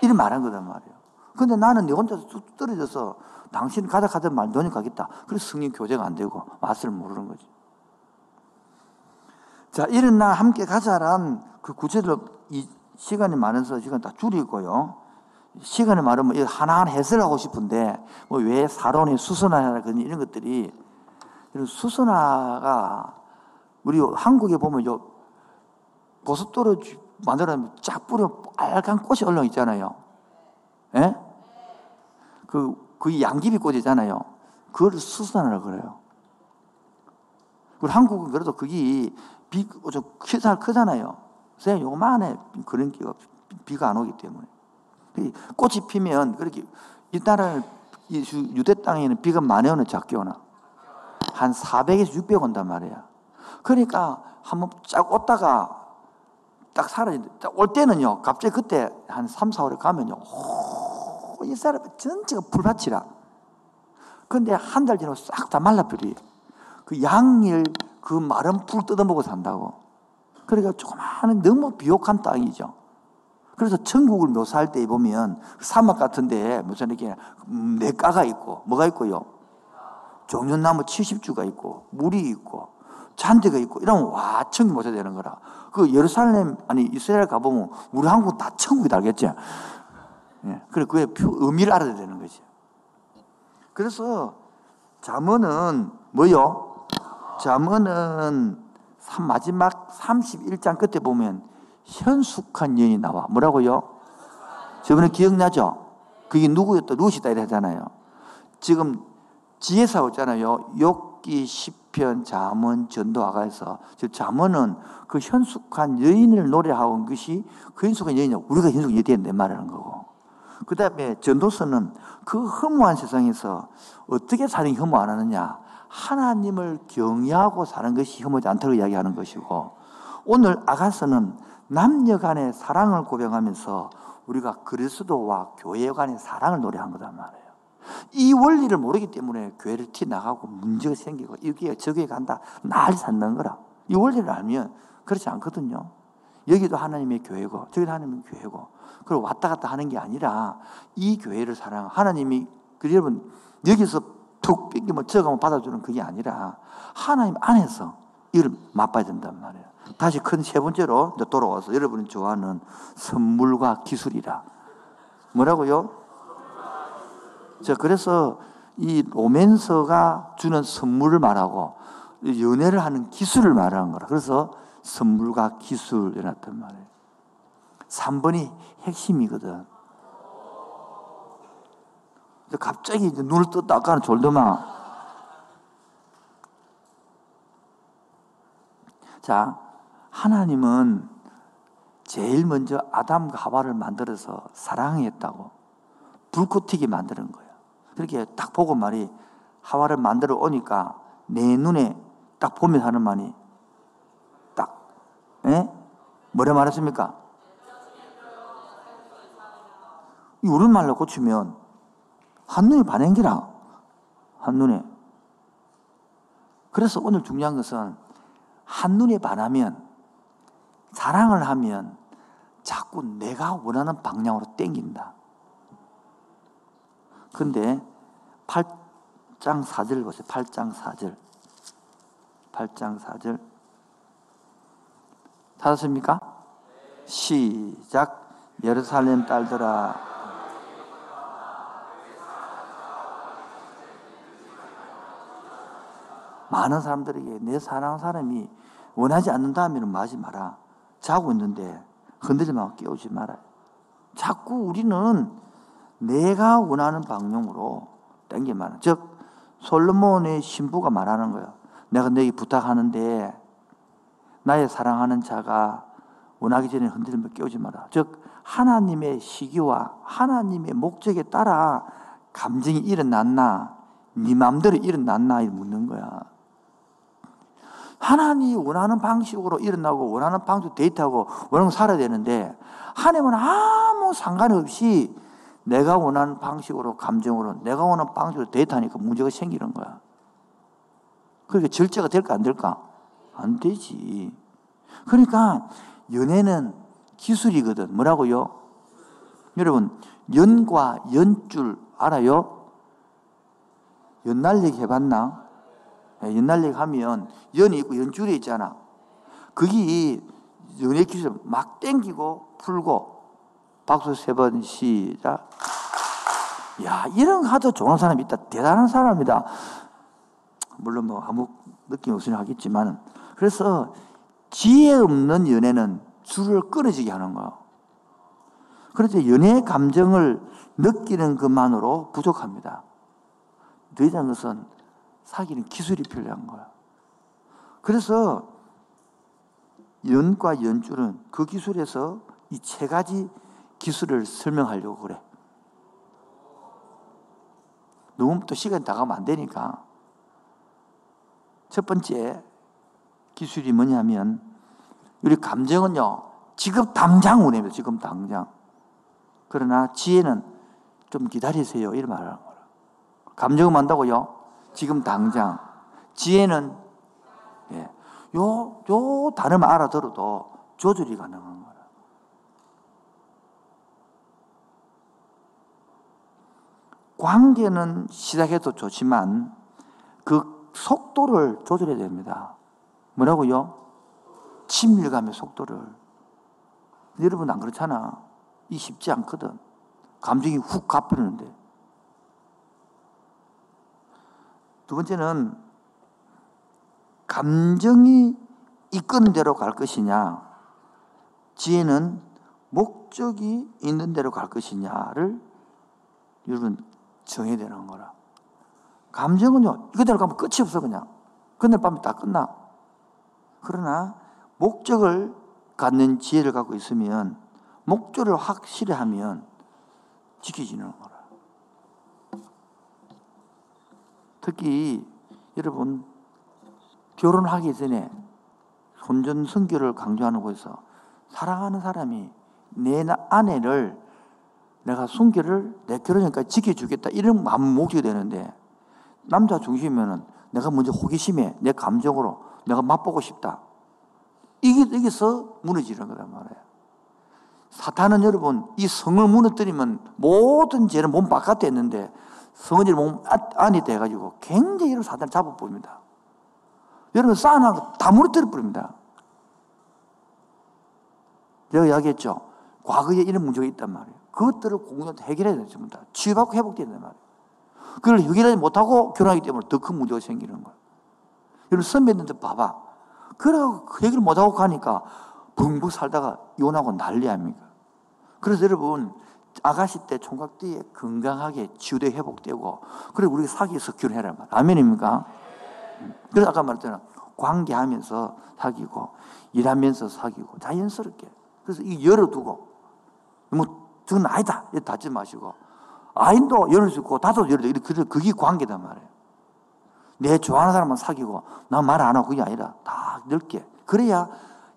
이런 말한 거단 말이에요. 근데 나는 내 혼자 쑥 떨어져서 당신 가자 가자 말 너는 가겠다. 그래서 성령 교제가 안 되고 맛을 모르는 거지. 자, 일어나 함께 가자란 그 구체적으로 이 시간이 많아서 시간 다 줄이고요. 시간이 많으면 하나하나 해설하고 싶은데 뭐 왜 사론이 수선화나 그런 이런 것들이 이런 수선화가 우리 한국에 보면 요 고속도로 만들어면 쫙 뿌려 빨간 꽃이 올라 있잖아요. 예? 그, 그 양귀비 꽃이잖아요. 그걸 수선화라 그래요. 그리고 한국은 그래도 그게 비, 좀 크잖아요. 크잖아요. 요만해 그런 기가 비가 안 오기 때문에. 꽃이 피면 그렇게 이 나라는 이 유대 땅에는 비가 많이 오나 작게 오나? 한 400에서 600 온단 말이야. 그러니까 한번 쫙 오다가 딱 사라진다. 올 때는요, 갑자기 그때 한 3, 4월에 가면요, 오, 이 사람 전체가 불밭이라. 근데 한 달 지나고 싹 다 말라버리. 그 양일 그 마른 풀 뜯어먹고 산다고. 그러니까 조그마한 너무 비옥한 땅이죠. 그래서 천국을 묘사할 때 보면 사막 같은데 무슨 이렇게 내가가 있고 뭐가 있고요. 종려나무 70주가 있고 물이 있고 잔디가 있고 이러면 와 천국 묘사되는 거라. 그 예루살렘 아니 이스라엘 가보면 우리 한국 다 천국이 달겠지. 예. 그래 그의 의미를 알아야 되는 거지. 그래서 잠언은 뭐요? 잠언은 마지막 31장 끝에 보면 현숙한 여인이 나와. 뭐라고요? 저번에 기억나죠? 그게 누구였다? 루시다 이래 하잖아요. 지금 지혜사 있잖아요. 욕기, 시편, 잠언, 전도 아가에서 잠언은 그 현숙한 여인을 노래하고 온 것이 그 현숙한 여인이 우리가 현숙한 여인인데 말하는 거고. 그 다음에 전도서는 그 허무한 세상에서 어떻게 살인 혐오 안 하느냐. 하나님을 경외하고 사는 것이 혐오지 않다고 이야기하는 것이고 오늘 아가서는 남녀 간의 사랑을 고백하면서 우리가 그리스도와 교회 간의 사랑을 노래한 거단 말이에요. 이 원리를 모르기 때문에 교회를 티 나가고 문제가 생기고 여기에 저기에 간다 난리 산는 거라. 이 원리를 알면 그렇지 않거든요. 여기도 하나님의 교회고 저기도 하나님의 교회고 그리고 왔다 갔다 하는 게 아니라 이 교회를 사랑 하나님이 그 여러분 여기서 툭 뺏기면 저가면 받아주는 그게 아니라 하나님 안에서 이를 맛봐야 된단 말이에요. 다시 큰 세 번째로 돌아와서 여러분이 좋아하는 선물과 기술이라. 뭐라고요? 자, 그래서 이 로맨서가 주는 선물을 말하고 연애를 하는 기술을 말하는 거라. 그래서 선물과 기술이었단 말이에요. 3번이 핵심이거든. 갑자기 이제 눈을 떴다. 아까는 졸더만. 자, 하나님은 제일 먼저 아담과 하와를 만들어서 사랑했다고 불꽃 튀게 만드는 거예요. 그렇게 딱 보고 말이 하와를 만들어 오니까 내 눈에 딱 보면 하는 말이 딱, 예? 뭐라 말했습니까? 우리말로 고치면 한눈에 반행기라. 한눈에. 그래서 오늘 중요한 것은 한눈에 반하면 사랑을 하면 자꾸 내가 원하는 방향으로 땡긴다. 근데 8장 4절 보세요. 8장 4절. 8장 4절. 찾았습니까? 시작. 예루살렘 딸들아 많은 사람들에게 내 사랑하는 사람이 원하지 않는다면 마지 마라. 자고 있는데 흔들리면 깨우지 마라. 자꾸 우리는 내가 원하는 방향으로 말아. 즉, 솔로몬의 신부가 말하는 거예요. 내가 너에게 부탁하는데 나의 사랑하는 자가 원하기 전에 흔들리면 깨우지 마라. 즉, 하나님의 시기와 하나님의 목적에 따라 감정이 일어났나, 네 마음대로 일어났나 묻는 거야. 하나님이 원하는 방식으로 일어나고 원하는 방식으로 데이트하고 원하는 살아야 되는데 하나님은 아무 상관없이 내가 원하는 방식으로 감정으로 내가 원하는 방식으로 데이트하니까 문제가 생기는 거야. 그러니까 절제가 될까 안 될까? 안 되지. 그러니까 연애는 기술이거든. 뭐라고요? 여러분 연과 연줄 알아요? 연날리기 해봤나? 예, 연날리 하면 연이 있고 연줄이 있잖아. 그게 연애 기술 막 땡기고 풀고 박수 세 번 시작. 야, 이런 하도 좋은 사람이 있다. 대단한 사람이다. 물론 뭐 아무 느낌 없으니 하겠지만. 그래서 지혜 없는 연애는 줄을 끊어지게 하는 거야. 그래서 연애 감정을 느끼는 것만으로 부족합니다. 더 이상 것은 사귀는 기술이 필요한 거야. 그래서 연과 연줄은 그 기술에서 이 세 가지 기술을 설명하려고 그래. 너무 또 시간이 다가면 안 되니까. 첫 번째 기술이 뭐냐면, 우리 감정은요, 지금 당장 원해요. 지금 당장. 그러나 지혜는 좀 기다리세요. 이런 말을 하는 거예요. 감정은 한다고요? 지금 당장. 지혜는, 예. 요, 요 단어만 알아들어도 조절이 가능한 거예요. 관계는 시작해도 좋지만 그 속도를 조절해야 됩니다. 뭐라고요? 친밀감의 속도를. 여러분 안 그렇잖아. 이 쉽지 않거든. 감정이 훅 갚이는데. 두 번째는 감정이 이끄는 대로 갈 것이냐, 지혜는 목적이 있는 대로 갈 것이냐를 여러분 정해야 되는 거라. 감정은요, 이거대로 가면 끝이 없어, 그냥. 그날 밤에 다 끝나. 그러나, 목적을 갖는 지혜를 갖고 있으면, 목적을 확실히 하면 지켜지는 거라. 특히, 여러분, 결혼하기 전에 혼전 성교를 강조하는 곳에서 사랑하는 사람이 내 아내를 내가 순결을 내 결혼전까지 지켜주겠다 이런 마음 목적이 되는데 남자 중심이면은 내가 먼저 호기심에 내 감정으로 내가 맛보고 싶다. 이게 여기서 무너지는 거란 말이에요. 사탄은 여러분 이 성을 무너뜨리면 모든 죄는 몸 바깥에 있는데 성은이 몸 안이 돼가지고 굉장히 여러분 사탄을 잡아봅니다. 여러분 쌓아놓은 거다 무너뜨려 버립니다. 제가 이야기했죠. 과거에 이런 문제가 있단 말이에요. 그것들을 공동체 해결해야 됩니다. 치유받고 회복돼야 된단 말이에요. 그걸 해결하지 못하고 결혼하기 때문에 더 큰 문제가 생기는 거예요. 여러분 선배님들 봐봐. 그러고 해결 못하고 가니까 벙벙 살다가 이혼하고 난리 아닙니까? 그래서 여러분 아가씨 때 총각 때에 건강하게 치유돼 회복되고 그래 우리 사귀어서 결혼해라 말 아멘입니까? 그래서 아까 말했잖아 관계하면서 사귀고 일하면서 사귀고 자연스럽게 그래서 이 열어두고 뭐 저건 아니다. 이렇게 닫지 마시고. 아인도 열을 수 있고, 다도 열을 수 있고, 그게 관계단 말이에요. 내 좋아하는 사람만 사귀고, 나 말 안 하고 그게 아니라 다 넓게. 그래야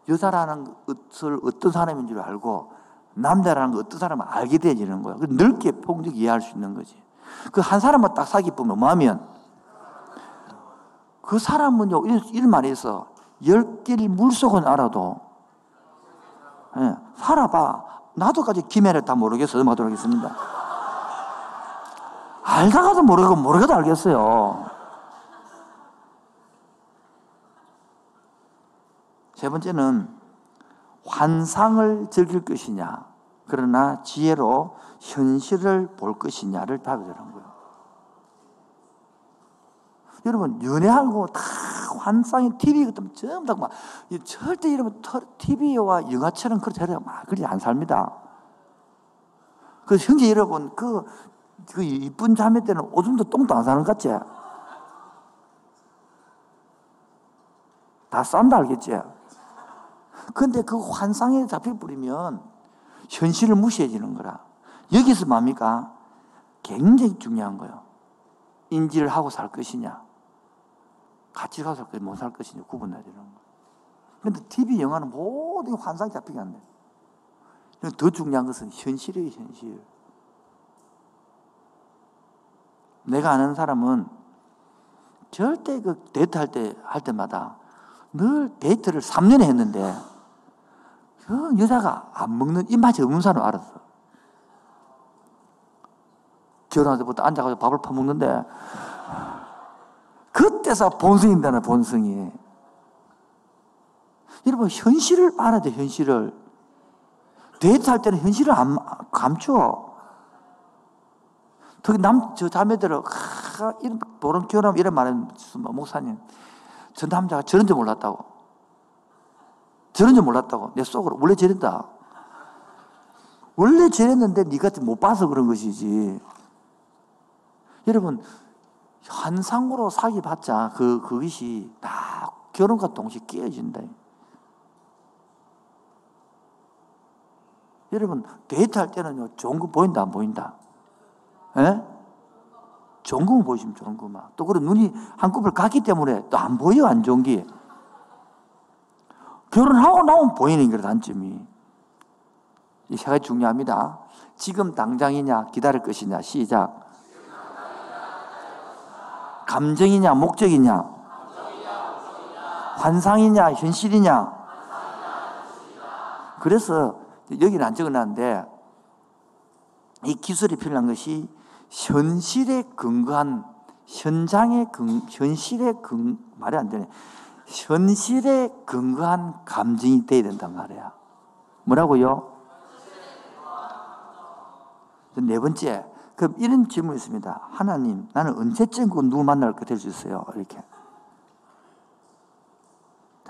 여자라는 것을 어떤 사람인 줄 알고, 남자라는 거 어떤 사람을 알게 되지는 거야. 넓게 폭력 이해할 수 있는 거지. 그 한 사람만 딱 사귀 보면 뭐하면, 그 사람은요, 말이 있어. 열 개를 물속은 알아도, 예, 살아봐. 나도까지 김해를 다 모르겠어. 넘어가도록 하겠습니다. 알다가도 모르고 모르게도 알겠어요. 세 번째는 환상을 즐길 것이냐, 그러나 지혜로 현실을 볼 것이냐를 답이 되는 거예요. 여러분, 연애하고 다 환상이 TV 같은 전부 다 막, 절대 여러분, TV와 영화처럼 그렇게 막, 그렇게 안 삽니다. 그 형제 여러분, 그, 그 이쁜 자매 때는 오줌도 똥도 안 사는 것 같지? 다 싼다 알겠지? 근데 그 환상에 잡혀버리면 현실을 무시해지는 거라. 여기서 뭡니까? 굉장히 중요한 거예요. 인지를 하고 살 것이냐. 같이 가서 못살 것이냐 구분해야 되는 거예요. 근데 TV, 영화는 모든 환상이 잡히게 안 돼. 더 중요한 것은 현실이에요, 현실. 내가 아는 사람은 절대 그 데이트 할 때, 할 때마다 늘 데이트를 3년에 했는데 그 여자가 안 먹는 입맛이 없는 사람 알았어. 결혼할 때부터 앉아가지고 밥을 퍼먹는데 그때서 본성인다는 본성이. 여러분, 현실을 알아야 돼, 현실을. 데이트할 때는 현실을 안, 감춰. 특히 남, 저 자매들은, 하, 이런, 보름 결혼하면 이런 말은, 목사님, 저 남자가 저런 줄 몰랐다고. 저런 줄 몰랐다고. 내 속으로. 원래 저런다. 원래 저랬는데 네가 못 봐서 그런 것이지. 여러분, 환상으로 사귀봤자 그, 그것이 다 결혼과 동시에 깨어진다. 여러분, 데이트할 때는요, 좋은 거 보인다, 안 보인다? 예? 좋은 것만 보여주면 좋은 것만. 또 그런 눈이 한꺼번에 갔기 때문에 또 안 보여, 안 좋은 게. 결혼하고 나오면 보이는 게 단점이. 이 세 가지 중요합니다. 지금 당장이냐, 기다릴 것이냐, 시작. 감정이냐, 목적이냐, 환상이냐, 현실이냐. 그래서 여기는 안 적어놨는데 이 기술이 필요한 것이 현실에 근거한 현장에 근 현실에 근 말이 안 되네. 현실에 근거한 감정이 돼야 된단 말이야. 뭐라고요? 네 번째, 그럼 이런 질문이 있습니다. 하나님, 나는 언제쯤 그 누구 만날 거될수 있어요? 이렇게.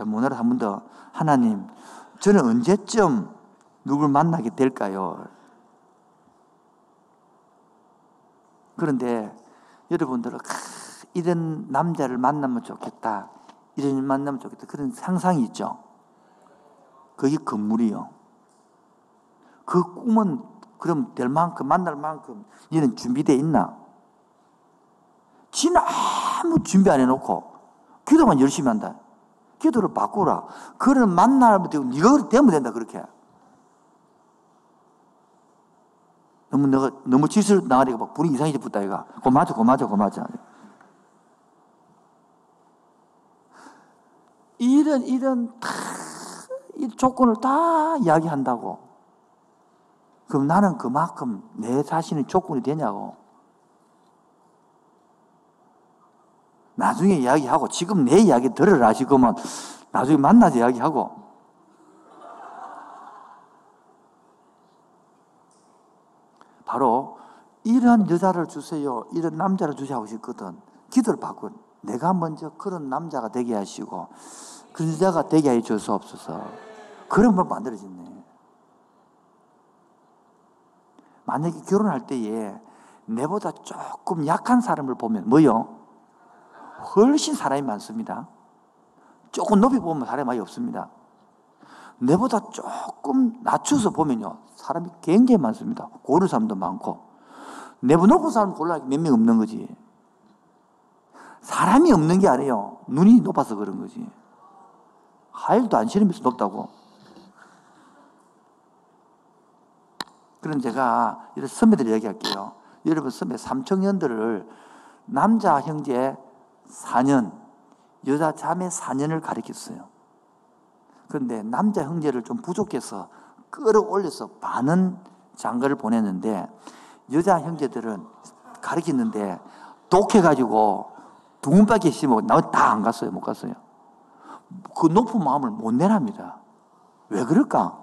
문화를 한 번 더. 하나님, 저는 언제쯤 누굴 만나게 될까요? 그런데 여러분들은 이런 남자를 만나면 좋겠다. 이런 만나면 좋겠다. 그런 상상이 있죠. 그게 건물이요. 그 꿈은 그럼 될 만큼, 만날 만큼, 얘는 준비되어 있나? 지는 아무 준비 안 해놓고, 기도만 열심히 한다. 기도를 바꾸라. 그런 만나면 되고, 네가 되면 된다, 그렇게. 너무 내가, 너무 질술 나가니까 막 불이 이상해져 붙다, 이가. 고 맞아, 고 맞아, 고 맞아. 이런, 이런, 다, 이 조건을 다 이야기한다고. 그럼 나는 그만큼 내 자신이 조건이 되냐고. 나중에 이야기하고, 지금 내 이야기 들으라, 지금은. 나중에 만나서 이야기하고. 바로, 이런 여자를 주세요. 이런 남자를 하고 싶거든. 기도를 바꿔. 내가 먼저 그런 남자가 되게 하시고, 그 여자가 되게 해 주옵소서. 그런 걸 만들어졌네. 만약에 결혼할 때에 내보다 조금 약한 사람을 보면 뭐요? 훨씬 사람이 많습니다. 조금 높이 보면 사람이 많이 없습니다. 내보다 조금 낮춰서 보면요. 사람이 굉장히 많습니다. 고른 사람도 많고. 내보다 높은 사람 골라 몇 명 없는 거지. 사람이 없는 게 아니에요. 눈이 높아서 그런 거지. 하일도 안 싫으면서 높다고. 그럼 제가 이런 선배들 얘기할게요. 여러분 선배 삼청년들을 남자 형제 4년, 여자 자매 4년을 가르쳤어요. 그런데 남자 형제를 좀 부족해서 끌어올려서 반은 장가를 보냈는데 여자 형제들은 가르쳤는데 독해가지고 두 문밖에 심고 나다안 갔어요. 못 갔어요. 그 높은 마음을 못 내랍니다. 왜 그럴까?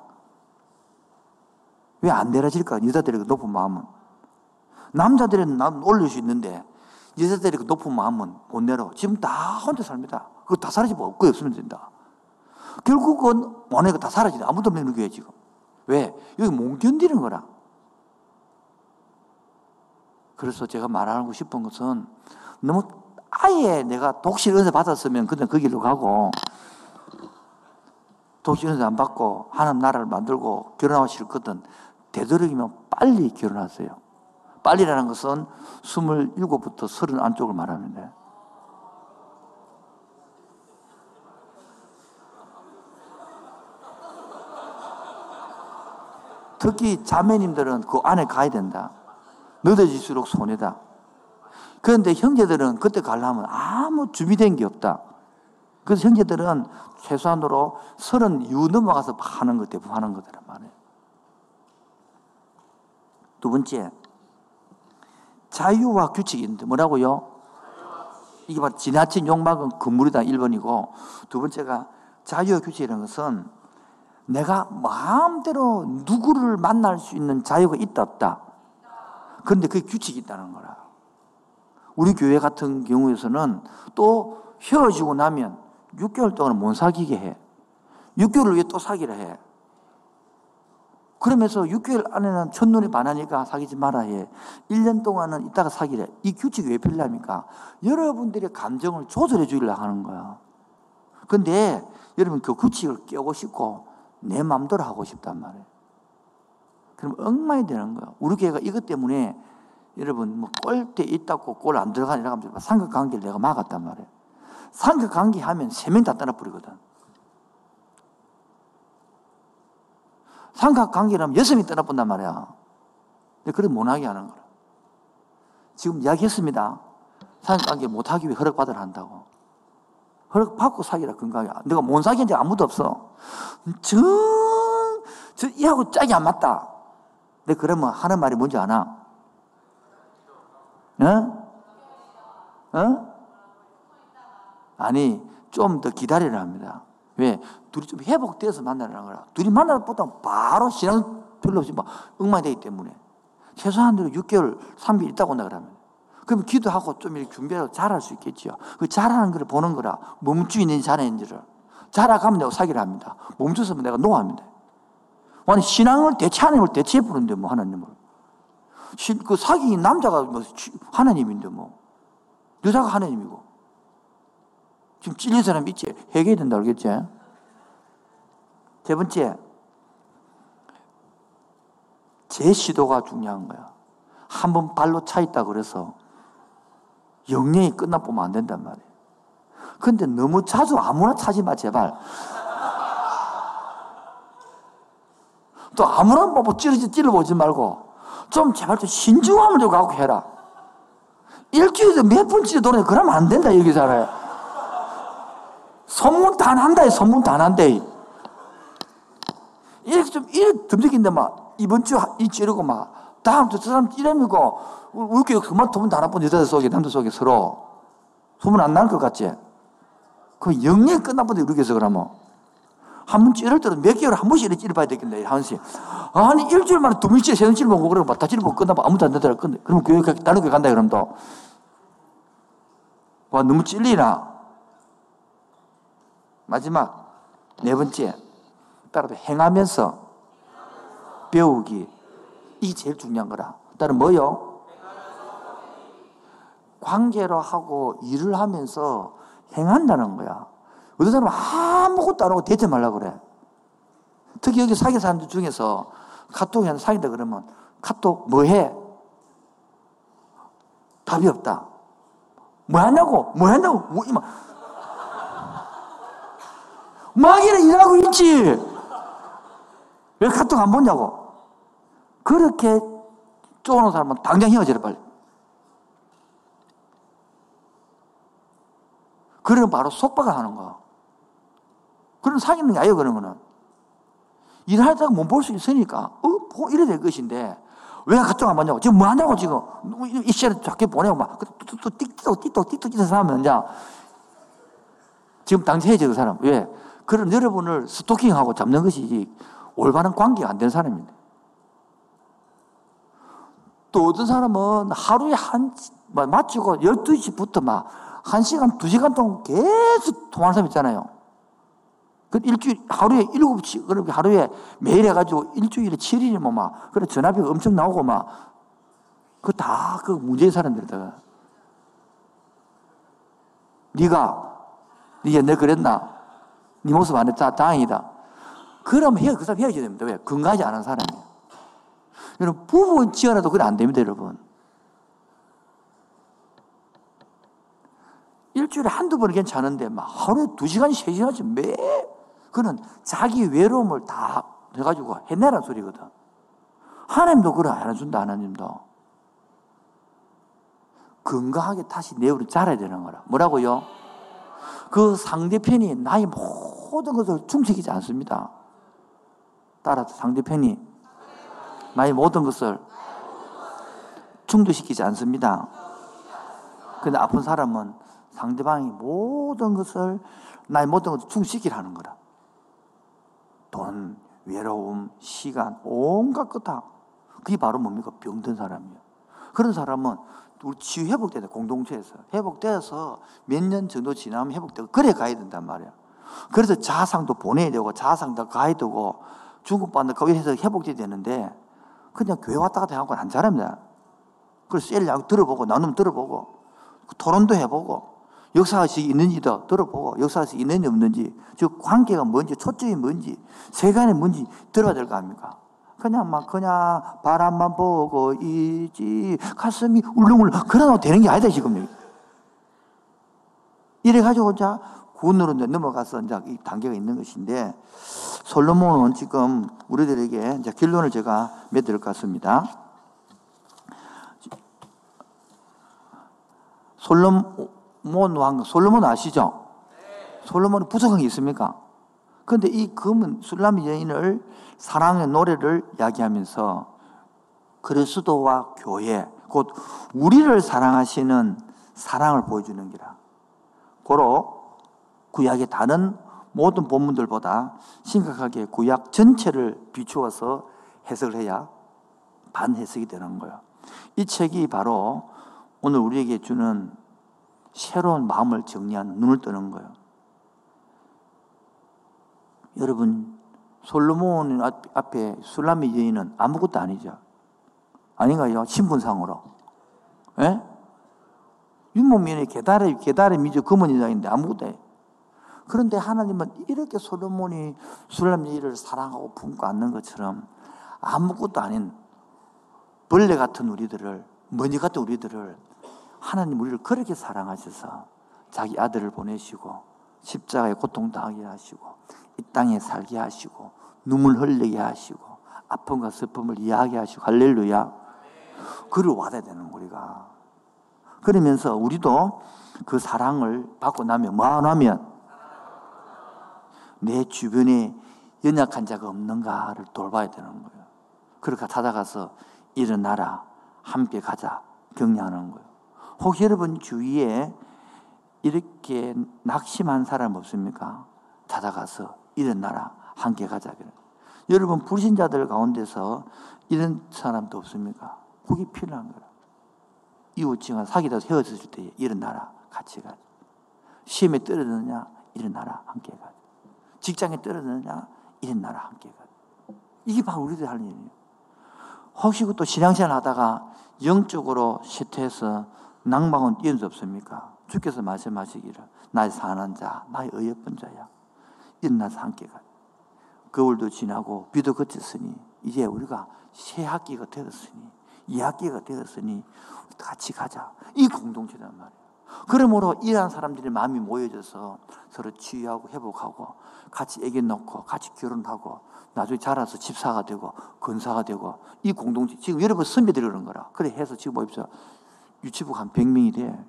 왜 안 내려질까? 여자들의 그 높은 마음은. 남자들은 남 올릴 수 있는데, 여자들의 그 높은 마음은 못 내려. 지금 다 혼자 삽니다. 그거 다 사라지고, 그거 없으면 된다. 결국은 원해가 다 사라지네. 아무도 없는 교회 지금. 왜? 여기 못 견디는 거라. 그래서 제가 말하고 싶은 것은 너무 아예 내가 독실 은혜 받았으면 그냥 그 길로 가고 독실 은혜 안 받고 하나님 나라를 만들고 결혼하고 싶거든. 되도록이면 빨리 결혼하세요. 빨리라는 것은 27부터 30 안쪽을 말하는데. 특히 자매님들은 그 안에 가야 된다. 늦어질수록 손해다. 그런데 형제들은 그때 가려면 아무 준비된 게 없다. 그래서 형제들은 최소한으로 서른 이후 넘어가서 하는 것 대부분 하는 거더란 말이에요. 두 번째, 자유와 규칙이 있는데 뭐라고요? 이게 바로 지나친 욕망은 금물이다 1번이고 두 번째가 자유와 규칙이라는 것은 내가 마음대로 누구를 만날 수 있는 자유가 있다 없다. 그런데 그게 규칙이 있다는 거라. 우리 교회 같은 경우에서는 또 헤어지고 나면 6개월 동안 못 사귀게 해. 6개월을 위해 또 사귀라 해. 그러면서 6개월 안에는 첫눈에 반하니까 사귀지 마라 해. 1년 동안은 이따가 사귀래. 이 규칙이 왜 필요합니까? 여러분들의 감정을 조절해 주려고 하는 거야. 근데 여러분 그 규칙을 깨고 싶고 내 마음대로 하고 싶단 말이에요. 그럼 엉망이 되는 거야. 우리 교회가 이것 때문에 여러분, 뭐, 골대 있다고 골안 들어가니라 하면 삼각관계를 내가 막았단 말이에요. 삼각관계 하면 세 명 다 떠나버리거든. 삼각관계라면 여섯 명이 떠나본단 말이야. 그걸 못하게 하는 거라. 지금 이야기했습니다. 삼각관계 못하기 위해 허락받으라 한다고. 허락받고 사귀라 건강해. 내가 못 사귄 지 아무도 없어. 저, 저, 이하고 짝이 안 맞다. 근데 그러면 하는 말이 뭔지 아나? 어? 어? 아니, 좀 더 기다리라 합니다. 왜? 둘이 좀 회복돼서 만나라는 거라. 둘이 만나다 보다 바로 신앙 별로 없이 막 엉망되기 때문에. 최소한으로 6개월, 3개월 있다고 온다 그러면. 그럼 기도하고 좀 이렇게 준비해서 잘할 수 있겠죠. 그 잘하는 걸 보는 거라. 멈추 있는지 잘하는지를. 잘하가면 내가 사기를 합니다. 멈춰서면 내가 노합니다. 아니, 신앙을 대체 하나님을 대체해 부르는데 뭐 하나님을. 그 사기 남자가 뭐 하나님인데 뭐. 여자가 하나님이고. 지금 찔린 사람 있지? 해결해야 된다 알겠지? 세 번째. 제 시도가 중요한 거야. 한 번 발로 차 있다 그래서 영영이 끝나보면 안 된단 말이에요. 근데 너무 자주 아무나 차지 마, 제발. 또 아무나 뭐 찌르지 찔러보지 말고 좀 제발 좀 신중함을 좀 갖고 해라. 일주일에 몇 번째 도네 그러면 안 된다 여기 살아요. 선문 다 난다 선문 다 난다 이렇게 좀 이렇게 듬직인데 막 이번 주이 찌르고 막 다음 주 저 사람 찌르고 우리 그만 두분 다 나쁜 여자들 속에 남자 속에 서로 소문 안 날 것 같지? 그 영영 끝나본데 우리 교서 그러면 한 번 찌를 때도 몇 개월 한 번씩 이렇게 찌르봐야 되겠네, 한 번씩. 아니, 일주일 만에 두 번째, 세 번째 보고 그러고 다 찌르고 끝나면 아무도 안 되더라. 근데, 그럼 교회, 다른 교회 간다, 그럼 또. 와, 너무 찔리나? 마지막, 네 번째. 따라서 행하면서 배우기. 이게 제일 중요한 거라. 따로 뭐요? 관계로 하고 일을 하면서 행한다는 거야. 어떤 사람은 아무것도 안 하고 대체 말라고 그래. 특히 여기 사귀는 사람들 중에서 카톡에 사귄다 그러면 카톡 뭐 해? 답이 없다. 뭐 하냐고? 뭐 하냐고? 뭐, 이마. 마귀는 일하고 있지. 왜 카톡 안 보냐고? 그렇게 쪼는 사람은 당장 헤어져라, 빨리. 그러면 바로 속박을 하는 거야. 그런 아니에요, 그런 거는. 일하다가 못 볼 수 있으니까, 어, 이래 될 것인데, 왜 카톡 안 받냐고. 지금 뭐 하냐고, 지금. 이 시간에 작게 보내고 막, 또, 또, 띡똑, 띡똑, 띡똑, 띡똑 하면, 이제, 지금 당시 해야죠, 그 사람. 왜? 그런 여러분을 스토킹하고 잡는 것이 올바른 관계가 안 되는 사람입니다. 또 어떤 사람은 하루에 한, 마치고 12시부터 막, 한 시간, 두 시간 동안 계속 통화하는 사람 있잖아요. 그 일주일, 하루에 일곱 시, 그렇게 하루에 매일 해가지고 일주일에 7일이면 막, 그래 전화비가 엄청 나오고 막, 그 다 그 문제의 사람들이다. 네가, 네 옛날 그랬나? 네 모습 안 했다. 다행이다. 그럼 헤어, 그 사람 헤어져야 됩니다. 왜? 건강하지 않은 사람이에요. 여러분, 부부 지어놔도 그래 안 됩니다, 여러분. 일주일에 한두 번은 괜찮은데, 막 하루에 두 시간, 세 시간씩 매 그는 자기 외로움을 다 해가지고 해내란 소리거든. 하나님도 그래 안 해준다, 하나님도. 건강하게 다시 내우를 자라야 되는 거라. 뭐라고요? 그 상대편이 나의 모든 것을 충족이지 않습니다. 따라서 상대편이 나의 모든 것을 충족시키지 않습니다. 근데 아픈 사람은 상대방이 모든 것을 나의 모든 것을 충족시키라는 거라. 돈, 외로움, 시간, 온갖 것 다. 그게 바로 뭡니까? 병든 사람이에요. 그런 사람은 우리 치유 회복되는 공동체에서 회복돼서 몇 년 정도 지나면 회복되고 그래 가야 된단 말이야. 그래서 자상도 보내야 되고 자상도 가야 되고 중국받는 거기서 회복돼야 되는데 그냥 교회 왔다 갔다 하고 안 잘합니다. 그래서 셀 들어보고 나눔 들어보고 토론도 해보고 역사의식이 있는지도 들어보고 역사의식이 있는지 없는지 즉 관계가 뭔지 초점이 뭔지 세간이 뭔지 들어야 될 거 아닙니까? 그냥 막 그냥 바람만 보고 이지 가슴이 울렁울렁 그러면 되는 게 아니다 지금. 이래가지고 자 군으로 이제 넘어가서 이제 이 단계가 있는 것인데 솔로몬은 지금 우리들에게 이제 결론을 제가 맺을 것 같습니다. 솔로 몬 왕, 솔로몬 아시죠? 솔로몬은 부족한 게 있습니까? 그런데 이 금은 술람미 여인을 사랑의 노래를 이야기하면서 그리스도와 교회, 곧 우리를 사랑하시는 사랑을 보여주는 기라. 고로 구약의 다른 모든 본문들보다 심각하게 구약 전체를 비추어서 해석을 해야 반해석이 되는 거예요. 이 책이 바로 오늘 우리에게 주는 새로운 마음을 정리하는 눈을 뜨는 거예요. 여러분, 솔로몬 앞에 술라미 여인은 아무것도 아니죠. 아닌가요? 신분상으로. 예? 윤목민의 계달의, 계달의 미주 금은이장인데 아무것도 아니에요. 그런데 하나님은 이렇게 솔로몬이 술라미 여인을 사랑하고 품고 안는 것처럼 아무것도 아닌 벌레 같은 우리들을, 머니 같은 우리들을 하나님 우리를 그렇게 사랑하셔서 자기 아들을 보내시고 십자가에 고통 당하게 하시고 이 땅에 살게 하시고 눈물 흘리게 하시고 아픔과 슬픔을 이야기하시고 할렐루야 그를 와야 되는 우리가 그러면서 우리도 그 사랑을 받고 나면 뭐 하면 내 주변에 연약한 자가 없는가를 돌봐야 되는 거예요. 그렇게 찾아가서 일어나라 함께 가자 격려하는 거예요. 혹시 여러분 주위에 이렇게 낙심한 사람 없습니까? 찾아가서 일어나라. 함께 가자. 여러분, 불신자들 가운데서 이런 사람도 없습니까? 그게 필요한 거라. 이웃지가 사귀다 헤어졌을 때 일어나라. 같이 가자. 시험에 떨어졌느냐? 일어나라. 함께 가자. 직장에 떨어졌느냐? 일어나라. 함께 가자. 이게 바로 우리들 할 일이에요. 혹시 또 신앙생활 하다가 영적으로 쇠퇴해서 낭망은 뛰는 수 없습니까? 주께서 말씀하시기를 나의 사는 자, 나의 어여쁜 자야. 일어나서 함께 가. 거울도 지나고 비도 그쳤으니 이제 우리가 새 학기가 되었으니 이 학기가 되었으니 같이 가자. 이 공동체란 말이에요. 그러므로 이러한 사람들이 마음이 모여져서 서로 치유하고 회복하고 같이 애기 놓고 같이 결혼하고 나중에 자라서 집사가 되고 건사가 되고 이 공동체 지금 여러분 선배들이 그런 거라. 그래 해서 지금 보십시오. 유치부 한 100명이 돼.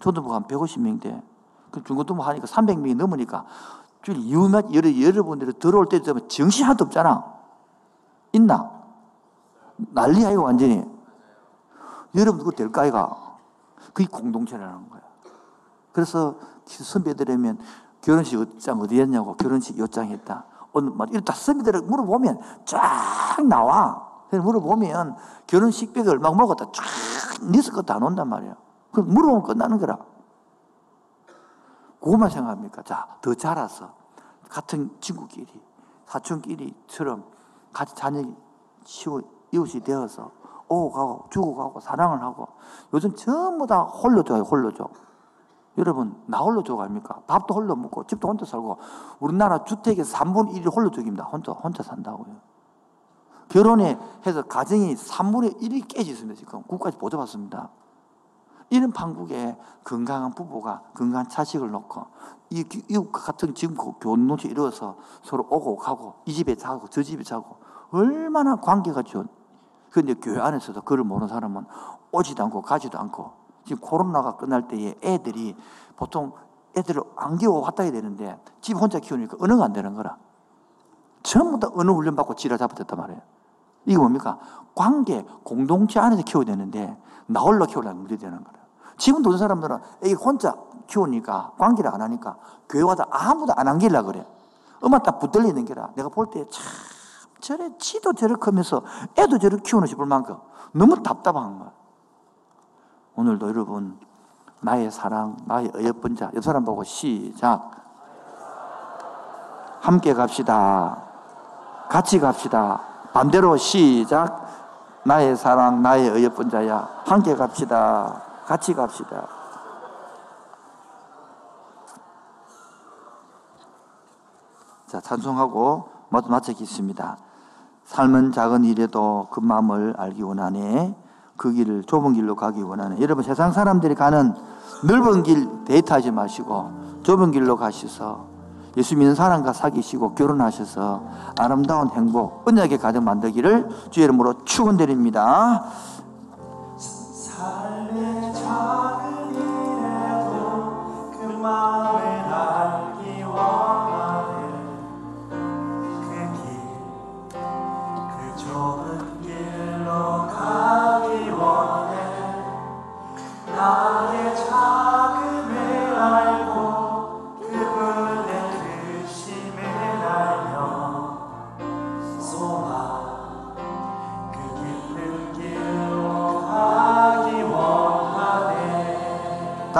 초등부 한 150명 돼. 그 중고등부 하니까 300명이 넘으니까 줄 이유만 여러 여러분들이 들어올 때 되면 정신 하나도 없잖아. 있나? 난리야 이거 완전히. 여러분 그거 될까 이가? 그게 공동체라는 거야. 그래서 선배들이면 결혼식 옷장 어디였냐고 결혼식 요장 했다. 오늘 막 이렇다 선배들 물어보면 쫙 나와. 물어보면 결혼식비가 얼마 먹었다 쫙 니스 안 온단 말이야. 그럼 물어보면 끝나는 거라. 그것만 생각합니까? 자, 더 자라서 같은 친구끼리, 사촌끼리처럼 같이 자녀 치고 이웃이 되어서 오고 가고 주고 가고 사랑을 하고 요즘 전부 다 홀로 줘요, 홀로 줘. 여러분, 나 홀로 줘 갑니까? 밥도 홀로 먹고 집도 혼자 살고 우리나라 주택의 3분의 1이 홀로 줘입니다. 혼자, 혼자 산다고요. 결혼에 해서 가정이 3분의 1이 깨졌습니다. 지금 국까지 보조받습니다. 이런 판국에 건강한 부부가 건강한 자식을 놓고 이 이웃 같은 지금 교농체 이루어서 서로 오고 가고 이 집에 자고 저 집에 자고 얼마나 관계가 좋은 그런데 교회 안에서도 그를 모르는 사람은 오지도 않고 가지도 않고 지금 코로나가 끝날 때에 애들이 보통 애들을 안 키워 왔다 해야 되는데 집 혼자 키우니까 언어가 안 되는 거라 전부 다 언어 훈련 받고 지라 잡아댔단 말이에요 이게 뭡니까? 관계, 공동체 안에서 키워야 되는데 나 홀로 키우려면 문제 되는 거예요. 지금도 어떤 사람들은 애기 혼자 키우니까 관계를 안 하니까 교회 와서 아무도 안 안길라 그래. 엄마 딱 붙들리는 게라. 내가 볼 때 참 저래 치도 저래 크면서 애도 저래 키우는 싶을 만큼 너무 답답한 거야. 오늘도 여러분 나의 사랑, 나의 어여쁜 자, 이 사람 보고 시작. 함께 갑시다. 같이 갑시다. 반대로 시작. 나의 사랑, 나의 어여쁜 자야. 함께 갑시다. 같이 갑시다. 자, 찬송하고 마치겠습니다. 삶은 작은 일에도 그 마음을 알기 원하네. 그 길을 좁은 길로 가기 원하네. 여러분 세상 사람들이 가는 넓은 길 데이트하지 마시고 좁은 길로 가셔서 예수 믿는 사람과 사귀시고 결혼하셔서 아름다운 행복, 은약의 가정 만들기를 주의 이름으로 축원드립니다. 그 마음에 알기 원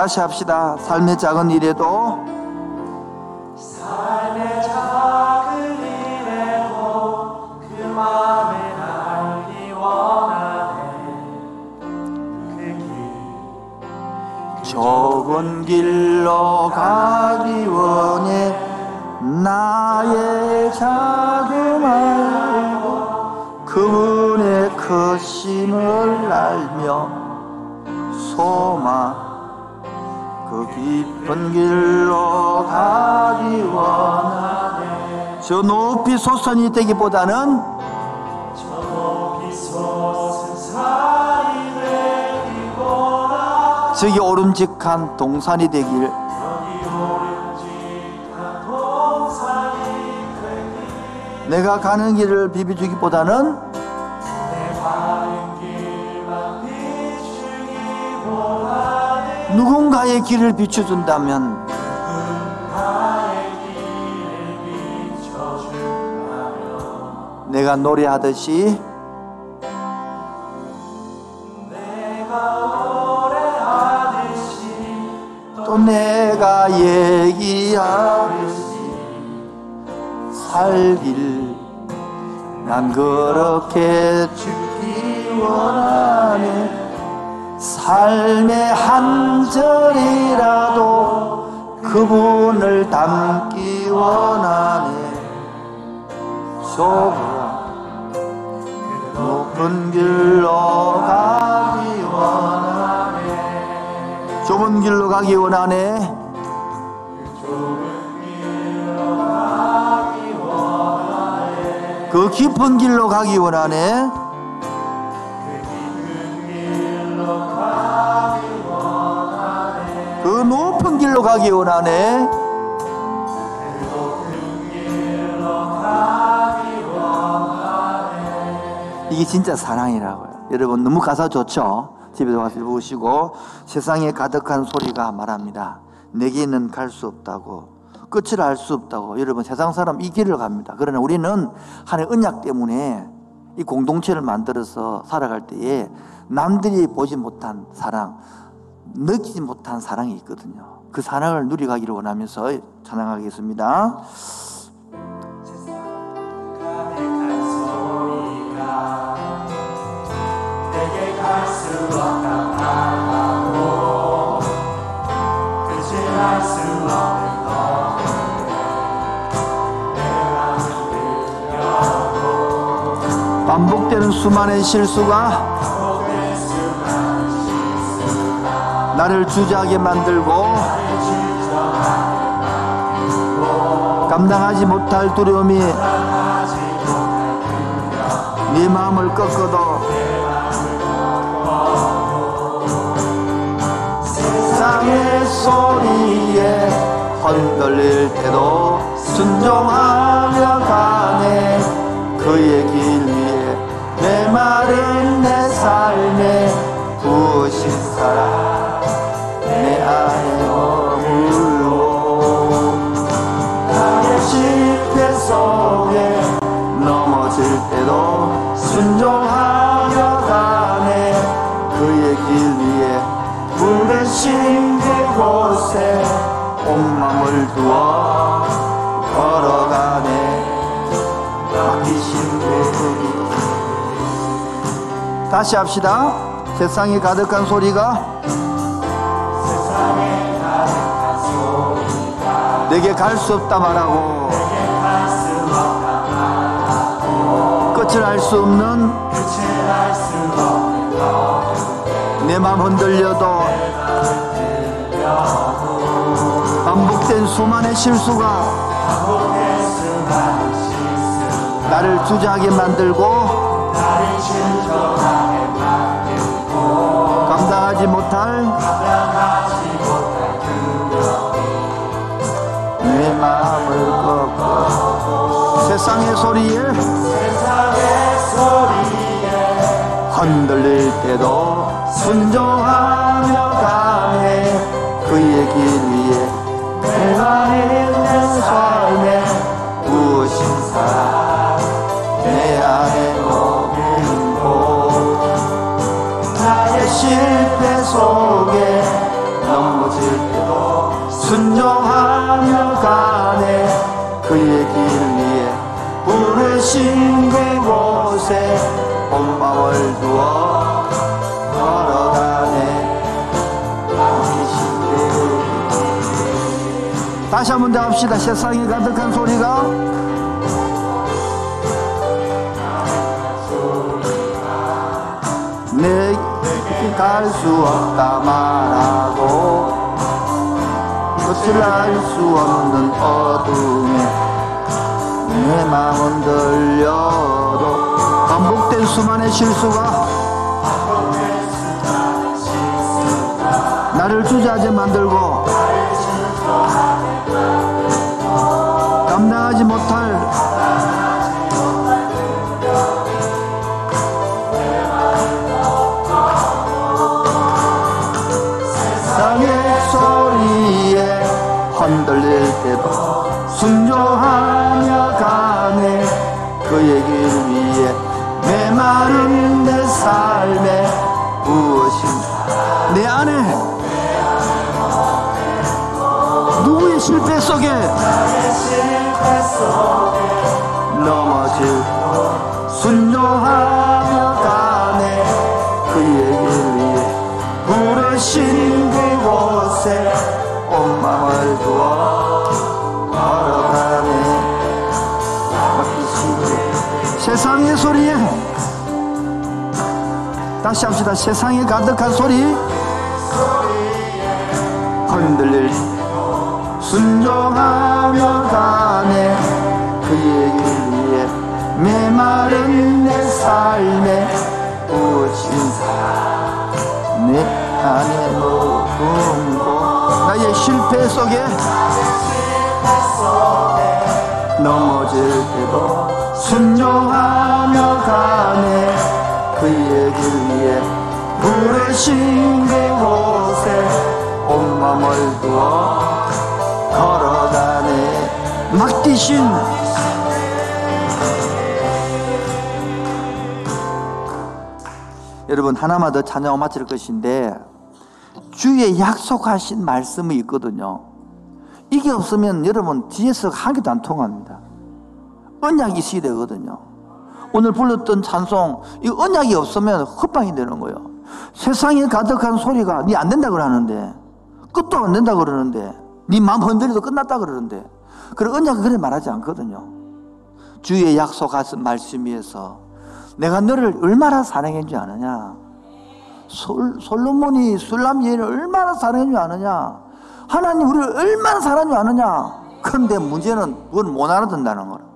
다시 합시다. 삶의 작은 일에도 삶의 작은 일에도 그 마음을 알기 원하네. 좁은 길로 가기 원해 나의 작은 알고 그분의 크심을 알며 소망 그 깊은 길로 가기 원하네. 저 높이 솟선이 되기보다는 저 높이 솟은 산이 되기보다 저기 오름직한 동산이 되길 내가 가는 길을 비비주기보다는 길을 비춰준다면 내가 노래하듯이 또 내가 얘기하듯이 살길 난 그렇게 죽기 원하네 삶의 한 절이라도 그분을 담기 원하네. 그 높은 길로 가기 원하네. 좁은 길로 가기 원하네. 그 깊은 길로 가기 원하네 높은 길로 가기 원하네. 이게 진짜 사랑이라고요. 여러분 너무 가사 좋죠? 집에 가서 읽으시고 세상에 가득한 소리가 말합니다. 내게는 갈 수 없다고 끝을 알 수 없다고 여러분 세상 사람 이 길을 갑니다. 그러나 우리는 하나의 언약 때문에 이 공동체를 만들어서 살아갈 때에 남들이 보지 못한 사랑, 느끼지 못한 사랑이 있거든요. 그 사랑을 누리가기를 원하면서 찬양하겠습니다. 반복되는 수많은 실수가 나를 주저하게 만들고 감당하지 못할 두려움이 네 마음을 꺾어도 세상의 소리에 흔들릴 때도 순종하며 가네. 그의 길 위에 메마른 내 삶에 부으신 사랑 속에 넘어질 때도 순종하며 가네. 그의 길 위에 부르신 그곳에 온 맘을 두어 걸어가네. 맡기신 그분이 다시 합시다. 세상에 가득한 소리가. 내게 갈 수 없다 말하고 끝을 주체할 수 없는 내 맘 흔들려도 반복된 수많은 실수가 나를 주저하게 만들고 감당하지 못할 내 마음을 꺾고 세상의 소리에 흔들릴 때도 순종하며 가네. 그의 길 위에 내가 있는 삶에 무엇인 사랑 내 안에 머물고 나의 실패 속에 넘어질 때도 순종하며 가 부르신 그곳에 온 마음을 두어 걸어가네. 다시 한 번 더 합시다. 세상에 가득한 소리가. 내게 갈수 없다 말하고 끝을 알 수 없는 어둠에 내 마음은 들려도 반복된 수많은 실수가 나를 주저하게 만들고 감당하지 못할 세상의 소리에 흔들릴 때도 순종 실패 속에 넘어질 순종하며 가네 그의 길 위에 부르신 그곳에 온 맘을 두어 걸어가네. 세상의 소리에 다시 합시다. 세상에 가득한 소리. 흔들릴 순종하며 가네. 그의 길 위에 메마른 내 삶에 사랑 내 안에 머금고 나의 실패 속에 넘어질 때도 순종하며 가네. 그의 길 위에 부르신 그곳에 온 맘을 두어 걸어가네. 막 뛰신. 여러분 하나만 더 찬양을 마칠 것인데 주의 약속하신 말씀이 있거든요. 이게 없으면 여러분 뒤에서 한 개도 안 통합니다. 언약이 되거든요. 오늘 불렀던 찬송 이 언약이 없으면 헛방이 되는 거예요. 세상에 가득한 소리가 니 안 된다 그러는데 끝도 안 된다 그러는데 네 마음 흔들려도 끝났다 그러는데 그런 언약은 그래 말하지 않거든요. 주의 약속하신 말씀 위에서 내가 너를 얼마나 사랑했는지 아느냐? 솔, 솔로몬이 술람 예를 얼마나 사랑했는지 아느냐? 하나님 우리를 얼마나 사랑했는지 아느냐? 그런데 문제는 그걸 못 알아듣는다는 거라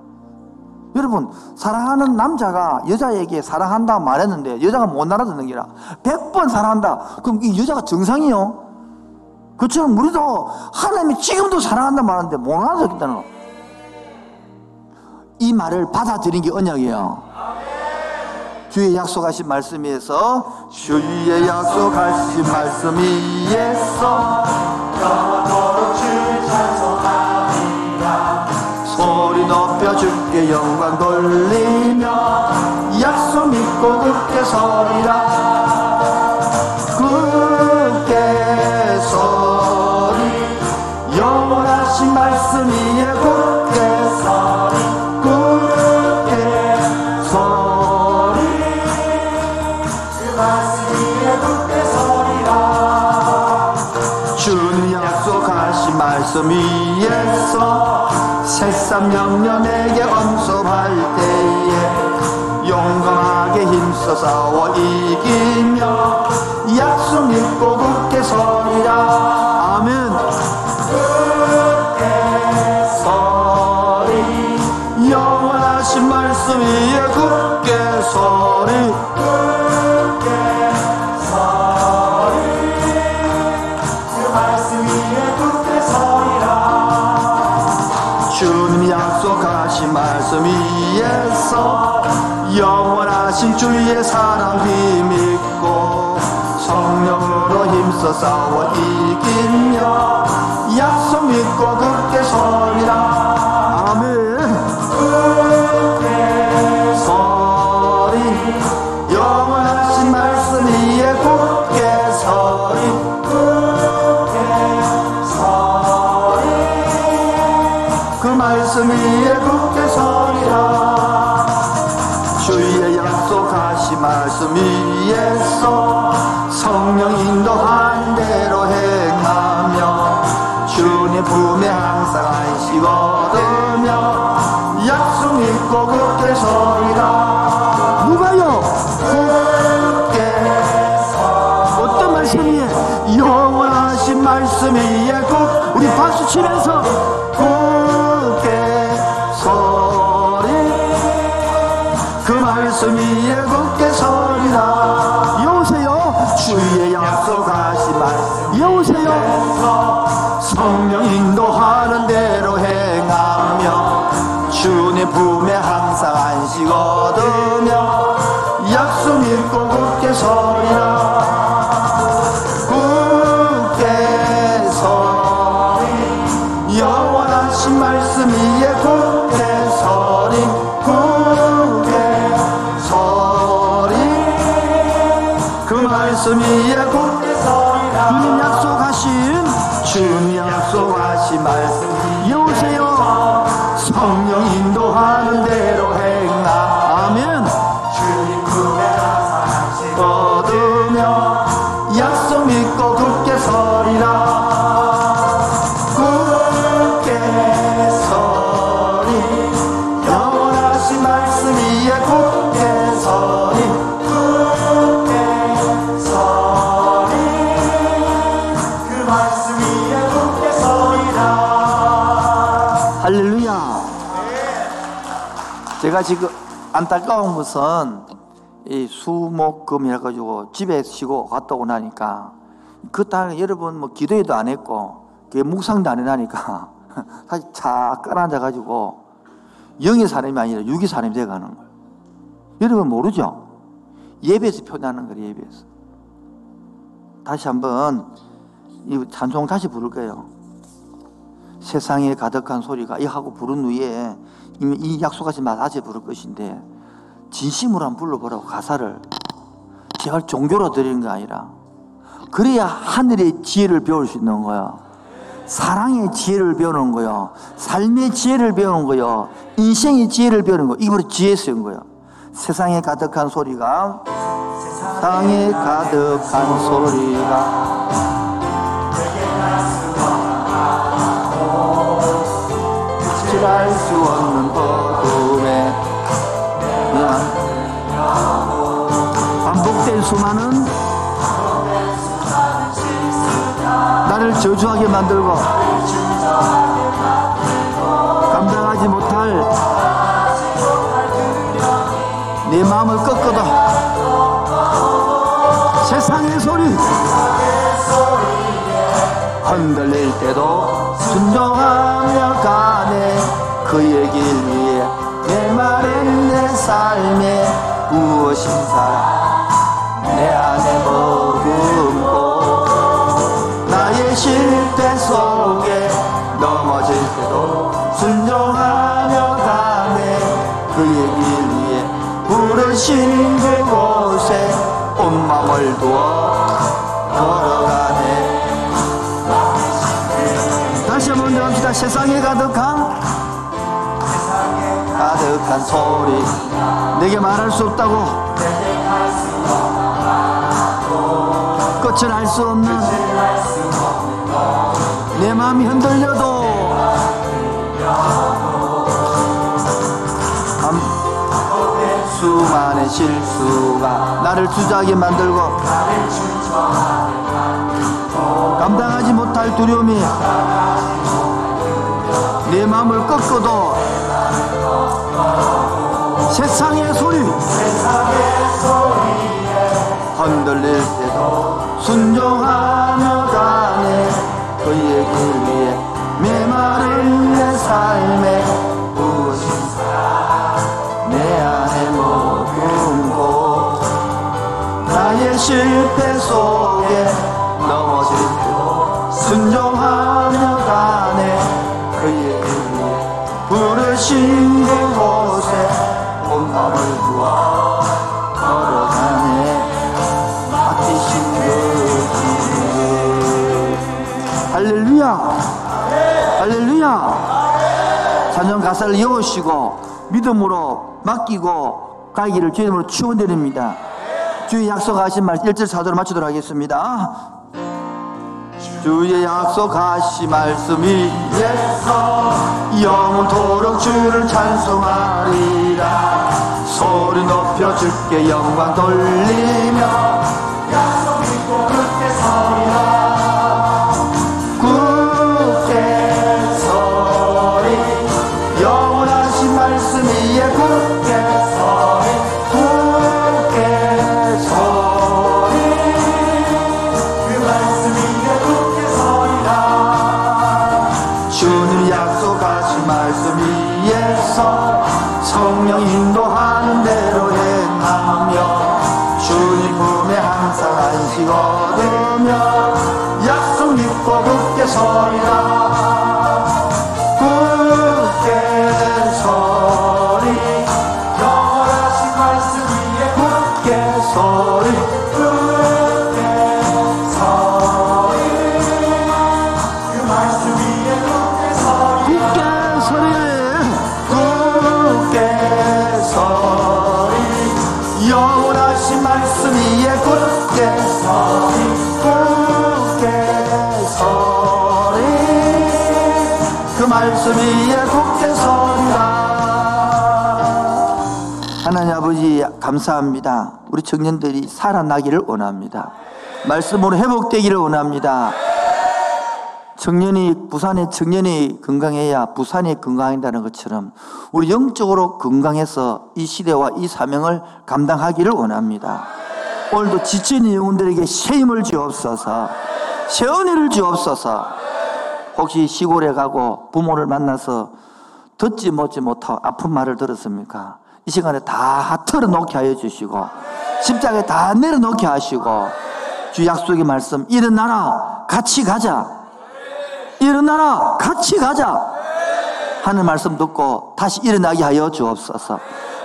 여러분 사랑하는 남자가 여자에게 사랑한다 말했는데 여자가 못 알아듣는 게라. 100번 사랑한다. 그럼 이 여자가 정상이요 그처럼 우리도 하나님이 지금도 사랑한다 말하는데 못 알아듣겠다는 거. 이 말을 받아들인 게 언약이에요. 주의 약속하신 말씀에서 주의 약속하신 말씀 위에서 영원토록 주 찬송하리라 소리 높여 주께 영광 돌리며 약속 믿고 굳게 서리라 서리 영원하신 말씀 위에 굳게 서리 굳게 서리 그 말씀 위에 굳게 서리라. 주는 약속하신 말씀 위에서 새삼 영년에게 엄sob할 때에 힘써 싸워 이기며 약속 믿고 굳게 서리라. 아멘 말씀 위에서 영원하신 주의 사랑 힘입고 성령으로 힘써 싸워 이기며 약속 믿고 굳게 서리라. 아멘. 서리 영원하신 말씀 위에 굳게 서리. 그 말씀 위에 굳게 누가요? 어떤 말씀이에요? 영원하신 말씀 위에 굳 우리 박수 치면서 지금 안타까운 것은 이 수목금 해가지고 집에 쉬고 갔다 오고 나니까 그 땅에 여러분 뭐 기도회도 안 했고 그 묵상도 안 해나니까 사실 착 깔아앉아가지고 영의 사람이 아니라 육의 사람이 돼가는 거예요. 여러분 모르죠? 예배에서 표현하는 거예요, 예배에서. 다시 한번 이 찬송 다시 부를 거예요. 세상에 가득한 소리가 이 하고 부른 후에 이 약속하신 말 다시 부를 것인데 진심으로 한번 불러보라고 가사를 제발 종교로 드리는 게 아니라 그래야 하늘의 지혜를 배울 수 있는 거야. 사랑의 지혜를 배우는 거야. 삶의 지혜를 배우는 거야. 인생의 지혜를 배우는 거야. 바로 지혜 쓰는 거야. 세상에 가득한 소리가 세상에 가득한 소리가 수많은 나를 저주하게 만들고 감당하지 못할 내 마음을 꺾어도 세상의 소리 흔들릴 때도 순종하며 가네. 그의 길 위에 내 말은 내 삶에 무엇인 사 부르신 그곳에 온 맘을 두어 걸어가네. 다시 한번 더 합시다. 세상에 가득한 가득한 소리. 내게 말할 수 없다고. 끝을 알 수 없는 내 마음이 흔들려도 수 수많은 실수가 나를 주저하게 만들고 감당하지 못할 두려움이 내 마음을 꺾어도 세상의 소리 흔들릴 때도 순종하며 가네 그의 길 위에 메마른 내 삶에 실패 속에 넘어질 때도 순종하며 가네. 그의 길 위에 부르신 그곳에 온 마음을 두어 걸어가네. 맡기신 그 할렐루야. 할렐루야. 찬양 가사를 이어오시고 믿음으로 맡기고 가기를 주의 이름으로 축원드립니다 주의 약속하신 말 1절 4절을 맞추도록 하겠습니다. 주의 약속하신 말씀 위에서 영원토록 주를 찬송하리라. 소리 높여 주께 영광 돌리며 말씀 위에 굳게 서리라 하나님 아버지 감사합니다. 우리 청년들이 살아나기를 원합니다. 말씀으로 회복되기를 원합니다. 청년이 부산의 청년이 건강해야 부산이 건강한다는 것처럼 우리 영적으로 건강해서 이 시대와 이 사명을 감당하기를 원합니다. 오늘도 지친 영혼들에게 새 힘을 주옵소서, 새 은혜를 주옵소서. 혹시 시골에 가고 부모를 만나서 듣지 못지 못하고 아픈 말을 들었습니까? 이 시간에 다 털어놓게 하여 주시고 십자가에 다 내려놓게 하시고 주 약속의 말씀 일어나라 같이 가자. 일어나라 같이 가자. 하는 말씀 듣고 다시 일어나게 하여 주옵소서.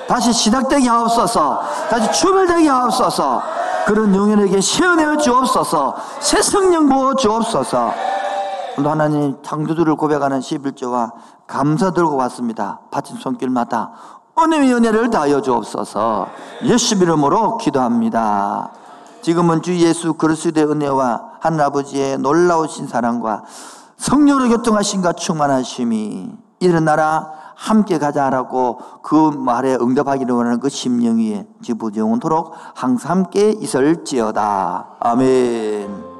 다시 시작되게 하옵소서. 다시 출발되게 하옵소서. 그런 영혼에게 세워내어 주옵소서. 새 성령 부어 주옵소서 오늘 하나님 창조주를 고백하는 11조와 감사 들고 왔습니다. 바친 손길마다 은혜의 은혜를 다하여 주옵소서. 예수 이름으로 기도합니다. 지금은 주 예수 그리스도의 은혜와 하늘아버지의 놀라우신 사랑과 성령으로 교통하신가 충만하심이 일어나라 함께 가자라고 그 말에 응답하기를 원하는 그 심령 위에 지부 영원토록 항상 함께 있을지어다. 아멘